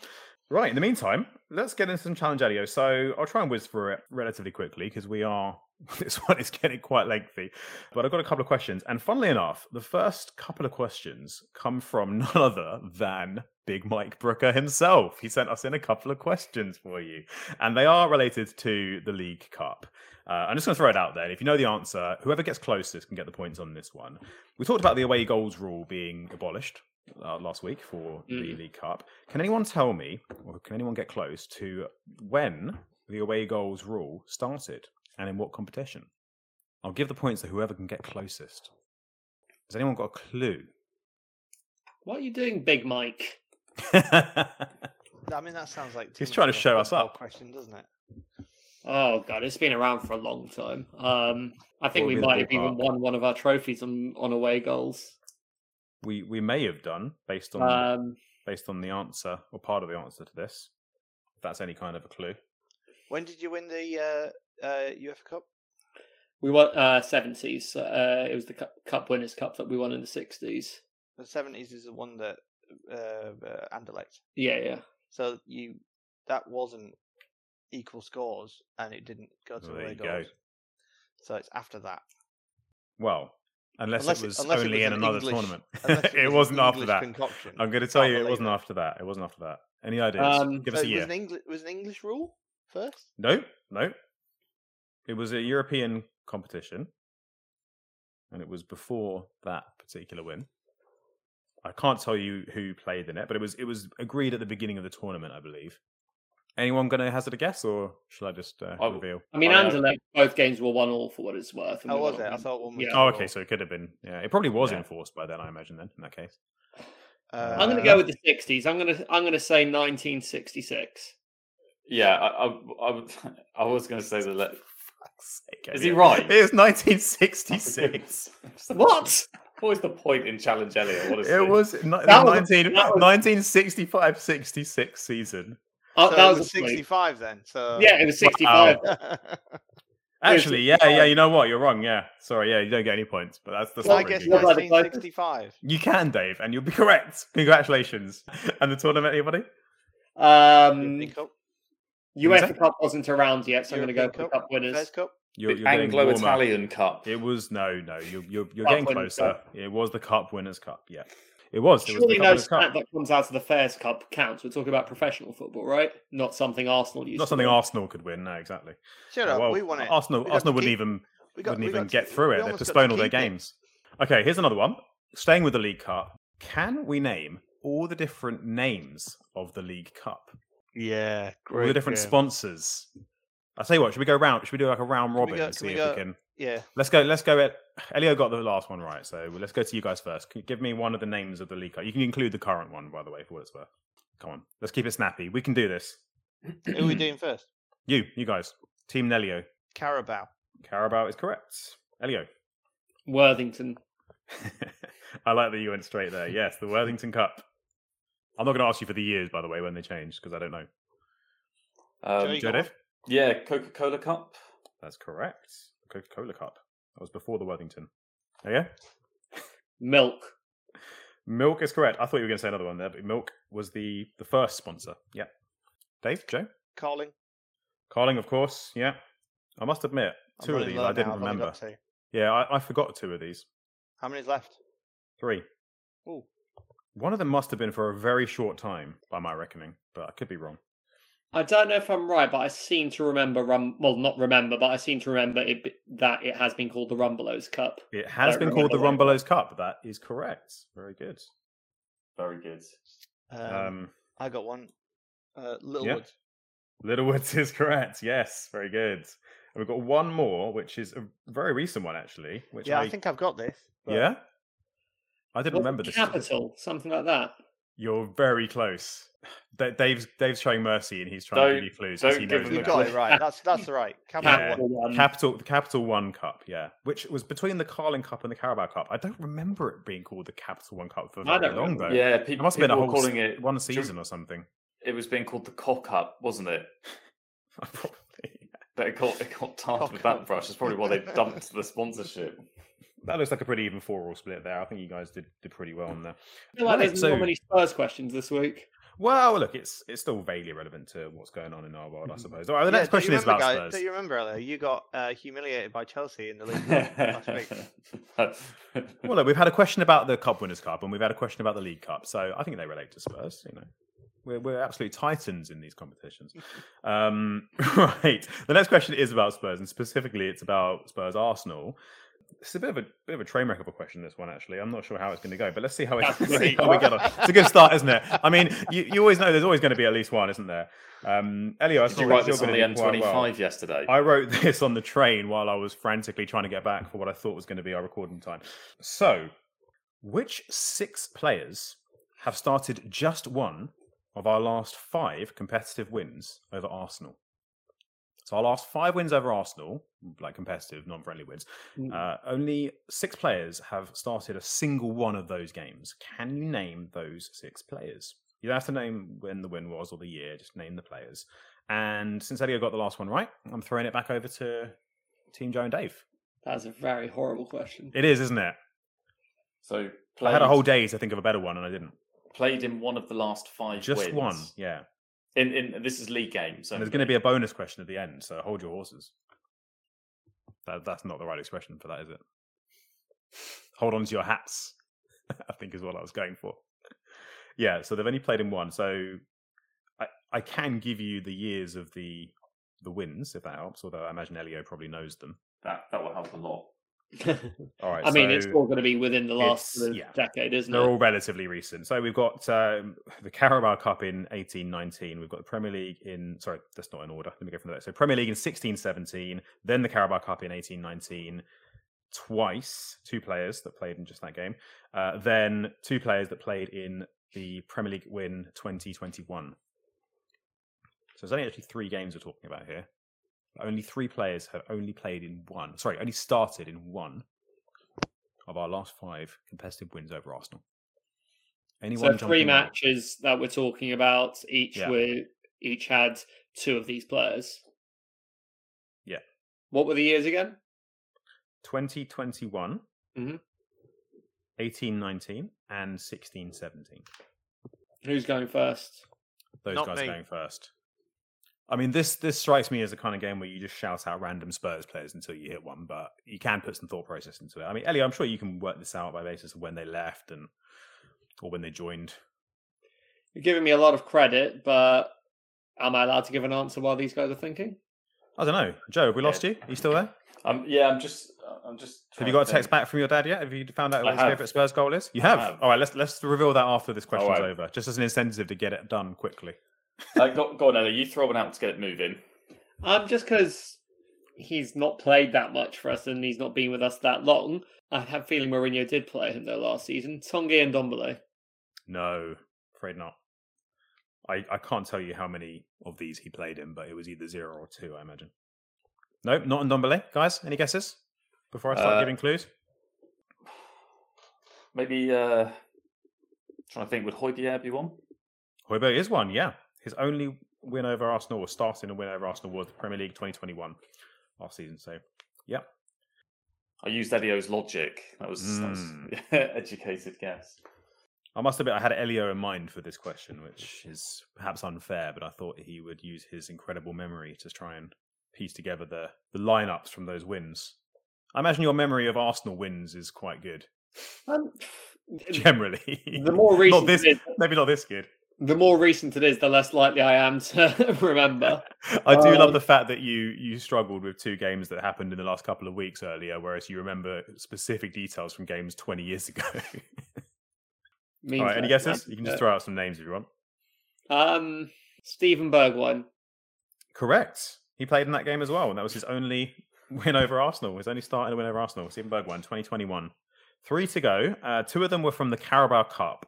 Right. In the meantime, let's get into some challenge audio. So I'll try and whiz through it relatively quickly because we are this one is getting quite lengthy. But I've got a couple of questions, and funnily enough, the first couple of questions come from none other than Big Mike Brooker himself. He sent us in a couple of questions for you, and they are related to the League Cup. Uh, I'm just going to throw it out there. If you know the answer, whoever gets closest can get the points on this one. We talked about the away goals rule being abolished uh, last week for the Mm. League Cup. Can anyone tell me, or can anyone get close to when the away goals rule started and in what competition? I'll give the points to whoever can get closest. Has anyone got a clue? What are you doing, Big Mike? I mean, that sounds like He's trying to show us football up. Question, doesn't it? Oh god, it's been around for a long time. Um, I think we would be the might have even won one of our trophies on, on away goals. we we may have done based on Um, based on the answer or part of the answer to this. If that's any kind of a clue. When did you win the uh, uh, UEFA Cup? we won uh seventies. Uh, it was the cup, cup winners cup that we won in the sixties. The seventies is the one that uh, uh, Anderlecht. Yeah, yeah. So you that wasn't equal scores, and it didn't go to Well, there away you go. goals. So it's after that. Well, unless, Unless it it- was unless it only was in an another English- tournament. it, it was an wasn't after that. concoction. I'm going to tell you, it wasn't it. after that. It wasn't after that. Any ideas? Um, Give so us a it year. was an English was an English rule first. No, no. It was a European competition, and it was before that particular win. I can't tell you who played in it, but it was it was agreed at the beginning of the tournament, I believe. Anyone going to hazard a guess, or shall I just uh, I reveal? I mean, I, uh, Anderlecht both games were one all for what it's worth. and Oh, was won it? I thought one was. Yeah. Oh, two okay, so it could have been. Yeah, it probably was Yeah. enforced by then, I imagine. Then in that case, Uh, I'm going to go with the sixties. I'm going to I'm going to say 1966. Yeah, I, I, I, I was going to say the. Le- Okay, Is he yeah. right? It was 1966. What? What was the point in Challenge Elio? What is It was ni- the That was 19, was- 1965 66 season. Oh, so that was, was sixty-five then. So Yeah, it was 65. Actually, yeah, yeah, you know what? You're wrong. Yeah. Sorry, yeah, you don't get any points, but that's the So I guess good. What about the nineteen closest? sixty-five. You can, Dave, and you'll be correct. Congratulations. And the tournament, anybody? Um, European Cup, UEFA Cup wasn't around yet, so I'm going to go for Cup, Cup winners. Fairs Cup. You're, you're getting warmer. Anglo-Italian Cup. It was no, no. You're you're, you're getting closer. Cup. It was the Cup Winners' Cup. Yeah, it was. It Surely the Cup no Winners' stat Cup. that comes out of the Fairs Cup counts. We're talking about professional football, right? Not something Arsenal used Not to something win. Arsenal could win. No, exactly. Shut Yeah, up. well, we won it. Arsenal, We Arsenal wouldn't keep- even got- wouldn't even got get to- through it. They almost got postponed all their keep it. games. Okay, here's another one. Staying with the League Cup, can we name all the different names of the League Cup? Yeah, all the different sponsors. I'll tell you what. Should we go round? Should we do like a round robin go- and see we if go- we can? Yeah, Let's go. Let's go. At Elio got the last one right, so let's go to you guys first. Can you give me one of the names of the League You can include the current one, by the way, for what it's worth. Come on, let's keep it snappy. We can do this. who are we doing first? You, you guys, Team Nelio. Carabao. Carabao is correct. Elio. Worthington. I like that you went straight there. Yes, the Worthington Cup. I'm not going to ask you for the years, by the way, when they changed, because I don't know. Um, Joey- Joe yeah, Coca-Cola Cup. That's correct. Coca Cola Cup. That was before the Worthington. Oh, yeah? Milk. Milk is correct. I thought you were going to say another one there, but Milk was the, the first sponsor. Yeah. Dave? Joe? Carling. Carling, of course. Yeah. I must admit, I'm two of these I didn't remember. Yeah, I, I forgot two of these. How many's left? Three. Ooh. One of them must have been for a very short time, by my reckoning, but I could be wrong. I don't know if I'm right, but I seem to remember rum. Well, not remember, but I seem to remember it, that it has been called the Rumbelows Cup. It has been called the remember Rumbelows Cup. That is correct. Very good. Very good. Um, Um, I got one. Uh, Littlewood. Littlewoods is correct. Yes, very good. And we've got one more, which is a very recent one, actually. Which Yeah, I, I think I've got this. but- yeah, I didn't Wasn't remember this. Capital, something like that. You're very close. Da- Dave's Dave's showing mercy, and he's trying to give you clues. 'cause don't he give knows him You the the got clue. it right. That's that's right. Capital Yeah. one. Capital one. The Capital One Cup, yeah, which was between the Carling Cup and the Carabao Cup. I don't remember it being called the Capital One Cup for I very long remember. though. Yeah, it must have been a people whole were s- calling it. one season or something. It was being called the Cock Cup, wasn't it? Probably. But it got it got tarred with that brush. That's probably why they dumped the sponsorship. That looks like a pretty even four-all split there. I think you guys did, did pretty well on there. I feel like Right, there's so- not many Spurs questions this week. Well, look, it's it's still vaguely relevant to what's going on in our world, I suppose. All right, the Yeah, next question you is about guys, Spurs. Do you remember, earlier You got uh, humiliated by Chelsea in the league last week. Well, look, we've had a question about the Cup Winners' Cup, and we've had a question about the League Cup. So I think they relate to Spurs. You know, we're we're absolute titans in these competitions. um, right. The next question is about Spurs, and specifically, it's about Spurs Arsenal. It's a bit of a bit of a train wreck of a question. This one, actually, I'm not sure how it's going to go, but let's see how it, see how we get on. It's a good start, isn't it? I mean, you, you always know there's always going to be at least one, isn't there? Um, Elio, I Did you write this on the gonna do quite M25 well. yesterday? I wrote this on the train while I was frantically trying to get back for what I thought was going to be our recording time. So, which six players have started just one of our last five competitive wins over Arsenal? So, our last five wins over Arsenal, like competitive, non friendly wins, Mm. uh, only six players have started a single one of those games. Can you name those six players? You don't have to name when the win was or the year, just name the players. And since Elio got the last one right, I'm throwing it back over to Team Joe and Dave. That's a very horrible question. It is, isn't it? so I had a whole day to think of a better one and I didn't. played in one of the last five Just wins. one, yeah. In, in this is league games. And there's going to be a bonus question at the end, so hold your horses. That, that's not the right expression for that, is it? Hold on to your hats, I think is what I was going for. Yeah, so they've only played in one. So I, I can give you the years of the the wins, if that helps, although I imagine Elio probably knows them. that that will help a lot. All right. I mean, it's all going to be within the last sort of yeah. decade, isn't it? They're it? all relatively recent. So we've got um, the Carabao Cup in 1819. We've got the Premier League in, sorry, that's not in order. Let me go from there. So Premier League in 1617, then the Carabao Cup in 1819, twice, two players that played in just that game. Uh, then two players that played in the Premier League win 2021. So there's only actually three games we're talking about here. Only three players have only played in one, sorry, only started in one of our last five competitive wins over Arsenal. Anyone So three jumping on? matches that we're talking about, each Yeah. were each had two of these players. Yeah. What were the years again? 2021, Mhm. 1819, and 1617. Who's going first? Those Not guys me. going first. I mean, this this strikes me as a kind of game where you just shout out random Spurs players until you hit one, but you can put some thought process into it. I mean, Elio, I'm sure you can work this out by basis of when they left and or when they joined. You're giving me a lot of credit, but am I allowed to give an answer while these guys are thinking? I don't know, Joe. Have we Yeah. lost you? Are you still there? Um, yeah, I'm just, I'm just. Have you got a text back from your dad yet? Have you found out what his favourite Spurs goal is? You have? have. All right, let's let's reveal that after this question's right. over, just as an incentive to get it done quickly. Uh, go, go on, Elio. You throw one out to get it moving. Um, just because he's not played that much for us and he's not been with us that long, I have a feeling Mourinho did play him though last season. Tanguy Ndombele. No, afraid not. I, I can't tell you how many of these he played in, but it was either zero or two, I imagine. Nope, not Ndombele. Guys, any guesses before I start Uh, giving clues? Maybe. Uh, trying to think. Would Højbjerg be one? Højbjerg is one, yeah. His only win over Arsenal, was starting a win over Arsenal, was the Premier League 2021 last season. So, yeah. I used Elio's logic. That was, that was Mm. educated guess. I must admit, I had Elio in mind for this question, which is perhaps unfair, but I thought he would use his incredible memory to try and piece together the, the lineups from those wins. I imagine your memory of Arsenal wins is quite good, Um, generally. the more not this, maybe not this good. The more recent it is, the less likely I am to remember. I do love Um, the fact that you you struggled with two games that happened in the last couple of weeks earlier, whereas you remember specific details from games 20 years ago. All right, any guesses? You can just throw out some names if you want. Um, Steven Bergwijn. Correct. He played in that game as well, and that was his only win over Arsenal. His only start in a win over Arsenal. Steven Bergwijn, 2021. Three to go. Uh, two of them were from the Carabao Cup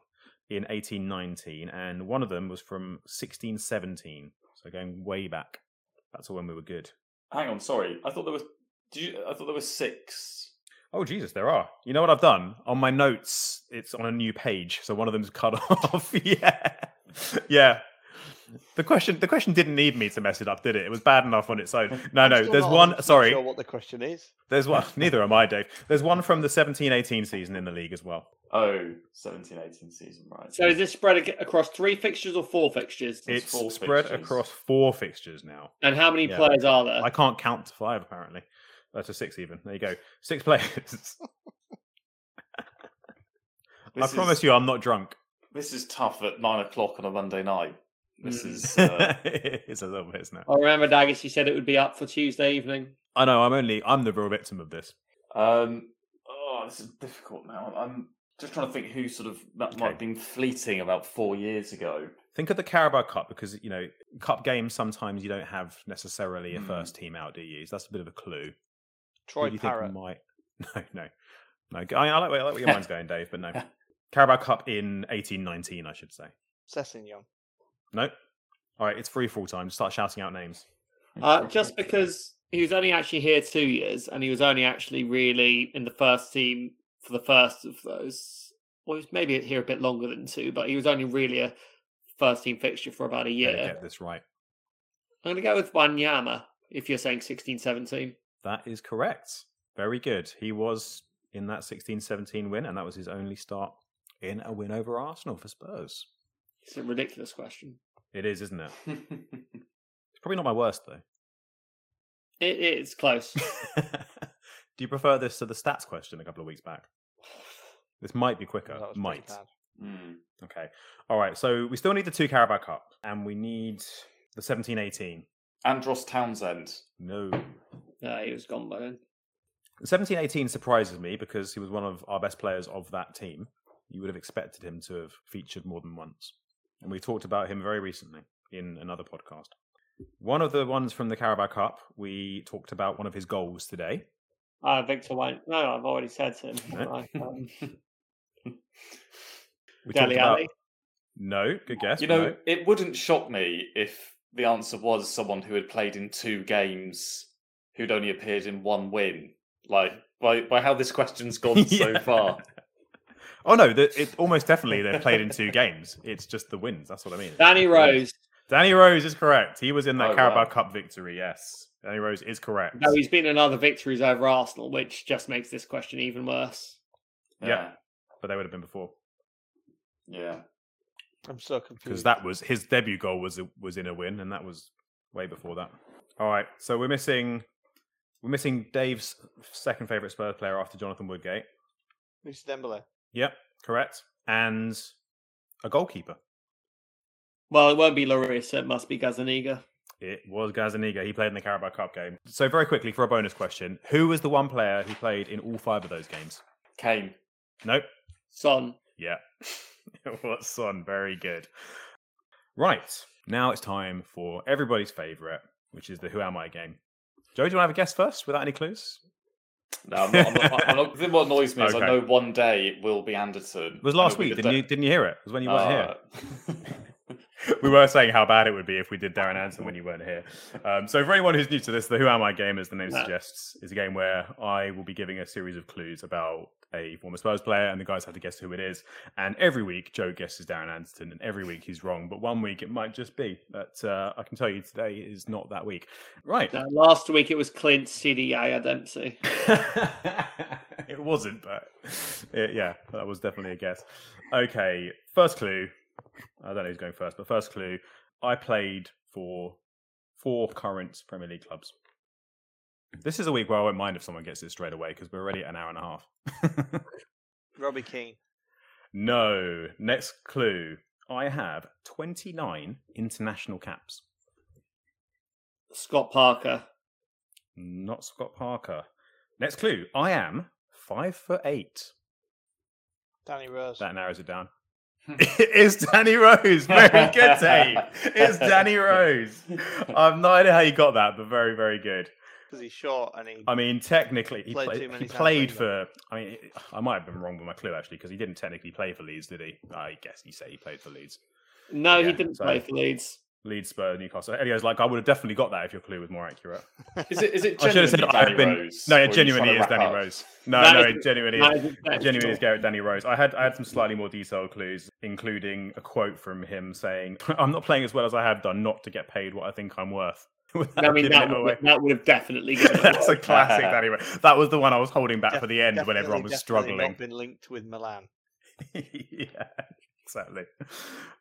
in 1819, and one of them was from 1617. So going way back. That's when we were good. Hang on, sorry. I thought there was. Did you? I thought there was six. Oh Jesus, there are. You know what I've done on my notes? It's on a new page, so one of them's cut off. yeah, yeah. The question, the question didn't need me to mess it up, did it? It was bad enough on its own. No, I'm no. There's not one. 100% Sorry, Sure what the question is? there's one. Neither am I, Dave. There's one from the 17-18 season in the league as well. Oh, 17, 18 season, right. So is this spread across three fixtures or four fixtures? It's It's four spread fixtures. across four fixtures now. And how many Yeah. players are there? I can't count to five apparently. Uh, to six even. There you go. Six players. I This promise is- you, I'm not drunk. This is tough at nine o'clock on a Monday night. This Mm. is. Uh, it's a little bit, isn't it? I remember Daggis, you said it would be up for Tuesday evening. I know. I'm only. I'm the real victim of this. um, Oh, this is difficult now. I'm just trying to think who sort of that Okay. might have been fleeting about four years ago. Think of the Carabao Cup because you know cup games sometimes you don't have necessarily a Hmm. first team out, do you? So that's a bit of a clue. Who Troy do you think Parrott. might? No, no, no. I, I like where- I like where your mind's going, Dave, but no. Carabao Cup in eighteen nineteen, I should say. Sessegnon. No. All right, it's free for all time. Start shouting out names. Uh, just because he was only actually here two years, and he was only actually really in the first team for the first of those. Well, he was maybe here a bit longer than two, but he was only really a first team fixture for about a year. Get this right. I'm going to go with Wanyama if you're saying 16 17. That is correct. Very good. He was in that 16-17 win, and that was his only start in a win over Arsenal for Spurs. It's a ridiculous question. It is, isn't it? It's probably not my worst though. It's close. Do you prefer this to the stats question a couple of weeks back? This might be quicker. Might. Hmm. Okay. All right. So we still need the two Carabao Cup, and we need the 17-18. Andros Townsend. No. uh, he was gone by then. The 17-18 surprises me because he was one of our best players of that team. You would have expected him to have featured more than once. And we talked about him very recently in another podcast. One of the ones from the Carabao Cup, we talked about one of his goals today. Uh, Victor Wanyama. No, I've already said him. No. haven't Um, We Dele about Alli. No, good guess. You know, no. it wouldn't shock me if the answer was someone who had played in two games who'd only appeared in one win. Like by by how this question's gone so far. Oh no, the, it almost definitely they've played in two games. It's just the wins. That's what I mean. Danny Rose. Danny Rose is correct. He was in that Oh, Carabao wow. Cup victory. Yes, Danny Rose is correct. No, he's been in other victories over Arsenal, which just makes this question even worse. Yeah. but they would have been before Yeah. I'm so confused. because that was his debut goal was was in a win, and that was way before that. All right, so we're missing we're missing Dave's second favorite Spurs player after Jonathan Woodgate. Mr. Dembele. Yep, correct, and a goalkeeper. Well, it won't be Lloris, it must be Gazaniga. It was Gazaniga. He played in the Carabao Cup game. So very quickly for a bonus question, who was the one player who played in all five of those games? Kane. Nope. Son. Yeah. it was Son. Very good. Right. Now it's time for everybody's favourite, which is the Who Am I game. Joe, do you want to have a guess first without any clues? No, I'm not. I'm not, I'm not what annoys me is I know one day it will be Anderton. It was last week. Didn't day- you, didn't you hear it? It was when you weren't here. Uh, We were saying how bad it would be if we did Darren Anderton when you weren't here. Um, so, for anyone who's new to this, the Who Am I game, as the name suggests, is a game where I will be giving a series of clues about a former Spurs player, and the guys have to guess who it is. And every week, Joe guesses Darren Anderton, and every week he's wrong. But one week it might just be. that uh, I can tell you today is not that week. Right. No, last week it was Clint CD Yaya Dempsey. it wasn't, but it- yeah, that was definitely a guess. Okay, first clue. I don't know who's going first, but first clue. I played for four current Premier League clubs. This is a week where I won't mind if someone gets it straight away because we're already at an hour and a half. Robbie Keane. no, next clue. I have 29 international caps. Scott Parker. Not Scott Parker. Next clue. I am five foot eight. Danny Rose. That narrows it down. it's Danny Rose. Very good, Dave. It's Danny Rose. I have no idea how you got that, but very, very good. Because he's short and he. I mean, technically, he Played played, he played for for. I mean, I might have been wrong with my clue actually, because he didn't technically play for Leeds, did he? I guess you say he played for Leeds. No, Yeah, he didn't so- play for Leeds. Leeds, Spurs, Newcastle. Elio's like, I would have definitely got that if your clue was more accurate. Is it? Is it? I should have said genuinely I've been. Rose, no, it genuinely is Danny up? Rose. No, That no, is- it genuinely that is. is acceptable. genuinely is Garrett Danny Rose. I had I had some slightly more detailed clues, including a quote from him saying, "I'm not playing as well as I have done, not to get paid what I think I'm worth." I mean, that would, that would have definitely given That's a classic Danny Rose. That was the one I was holding back for the end when everyone was struggling. Not been linked with Milan. yeah, exactly.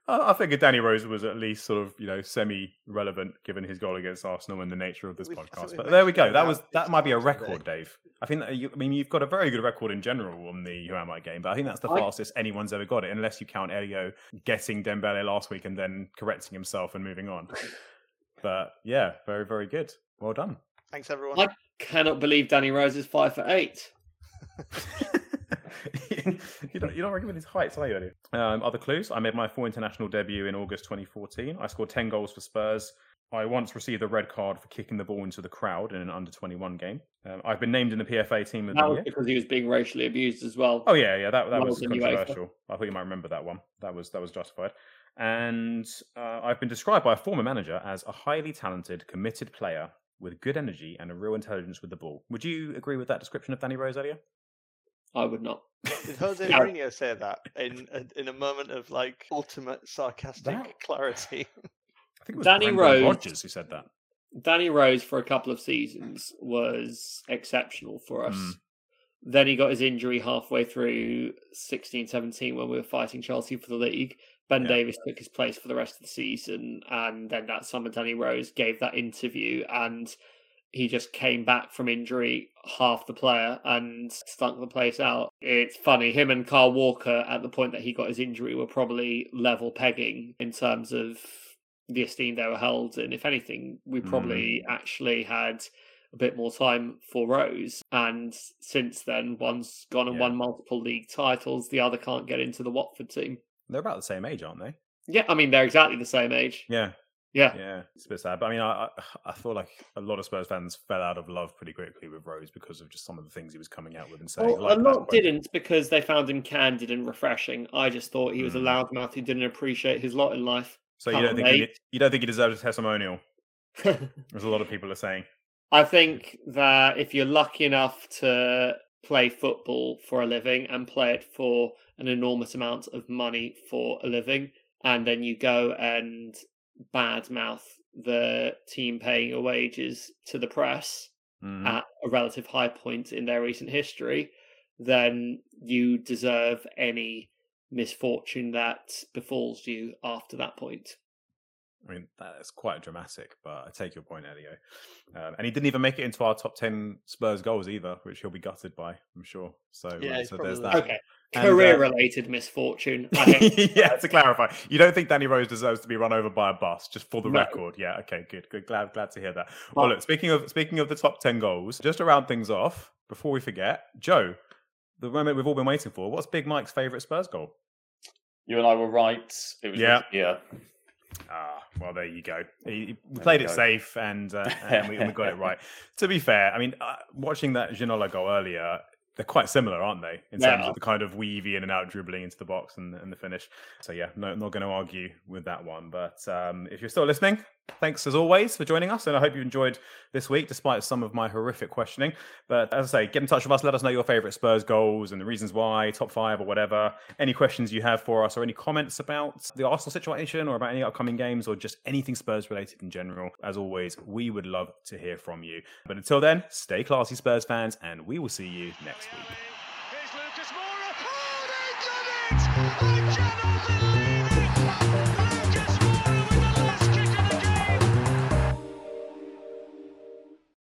I I figured Danny Rose was at least sort of you know semi-relevant given his goal against Arsenal and the nature of this We've- I think podcast. But there we go. That was that might be a twice today. record, Dave. I think that you, I mean you've got a very good record in general on the Who Am I game, but I think that's the I- fastest anyone's ever got it, unless you count Elio getting Dembele last week and then correcting himself and moving on. But yeah, very very good. Well done. Thanks, everyone. I cannot believe Danny Rose is five for eight. you're, not, you're not very good with his heights, are you, Eddie? Um, other clues I made my full international debut in August 2014. I scored 10 goals for Spurs. I once received a red card for kicking the ball into the crowd in an under 21 game. Um, I've been named in the PFA team of That the was year. because he was being racially abused as well. Oh yeah, yeah, that that was controversial. I thought you might remember that one. That was that was justified. And uh, I've been described by a former manager as a highly talented, committed player with good energy and a real intelligence with the ball. Would you agree with that description of Danny Rose earlier? I would not. Did Jose Yeah. Mourinho say that in a, in a moment of like ultimate sarcastic That- clarity? I think it was Danny Rose- Rodgers who said that. Danny Rose for a couple of seasons was exceptional for us. Mm. Then he got his injury halfway through 16 17 when we were fighting Chelsea for the league. Ben Yeah. Davies took his place for the rest of the season. And then that summer, Danny Rose gave that interview and he just came back from injury, half the player, and stunk the place out. It's funny, him and Kyle Walker at the point that he got his injury were probably level pegging in terms of the esteem they were held in. If anything, we hmm. probably actually had a bit more time for Rose. And since then, one's gone and Yeah. won multiple league titles, the other can't get into the Watford team. They're about the same age, aren't they? Yeah, I mean, they're exactly the same age. Yeah, Yeah. yeah. It's a bit sad, but I mean, I I, feel like a lot of Spurs fans fell out of love pretty quickly with Rose because of just some of the things he was coming out with and saying. Well, like a lot didn't because they found him candid and refreshing. I just thought he was a Mm. loudmouth who didn't appreciate his lot in life. So you don't think he, you don't think he deserves a testimonial? As a lot of people are saying. I think that if you're lucky enough to play football for a living and play it for an enormous amount of money for a living, and then you go and badmouth the team paying your wages to the press Mhm. at a relative high point in their recent history, then you deserve any misfortune that befalls you after that point. I mean, that's quite dramatic, but I take your point, Elio. Um, and he didn't even make it into our top 10 Spurs goals either, which he'll be gutted by, I'm sure. So, Yeah, uh, so there's that. Okay. Uh, Career related misfortune. I think yeah, to clarify, you don't think Danny Rose deserves to be run over by a bus, just for the No. record. Yeah, okay, good, good. Glad, glad to hear that. Well, look, speaking of speaking of the top ten goals, just to round things off, before we forget, Joe, the moment we've all been waiting for. What's Big Mike's favourite Spurs goal? You and I were right. It was Yeah. yeah. Ah, well, there you go. He played it go. safe, and uh, and we, we got it right. To be fair, I mean, uh, watching that Ginola goal earlier, they're quite similar, aren't they? In They terms of the kind of weavy in and out dribbling into the box and, and the finish. So yeah, no, not going to argue with that one. But um, if you're still listening, thanks as always for joining us, and I hope you enjoyed this week, despite some of my horrific questioning. But as I say, get in touch with us. Let us know your favourite Spurs goals and the reasons why, top five or whatever. Any questions you have for us, or any comments about the Arsenal situation, or about any upcoming games, or just anything Spurs related in general. As always, we would love to hear from you. But until then, stay classy, Spurs fans, and we will see you next week.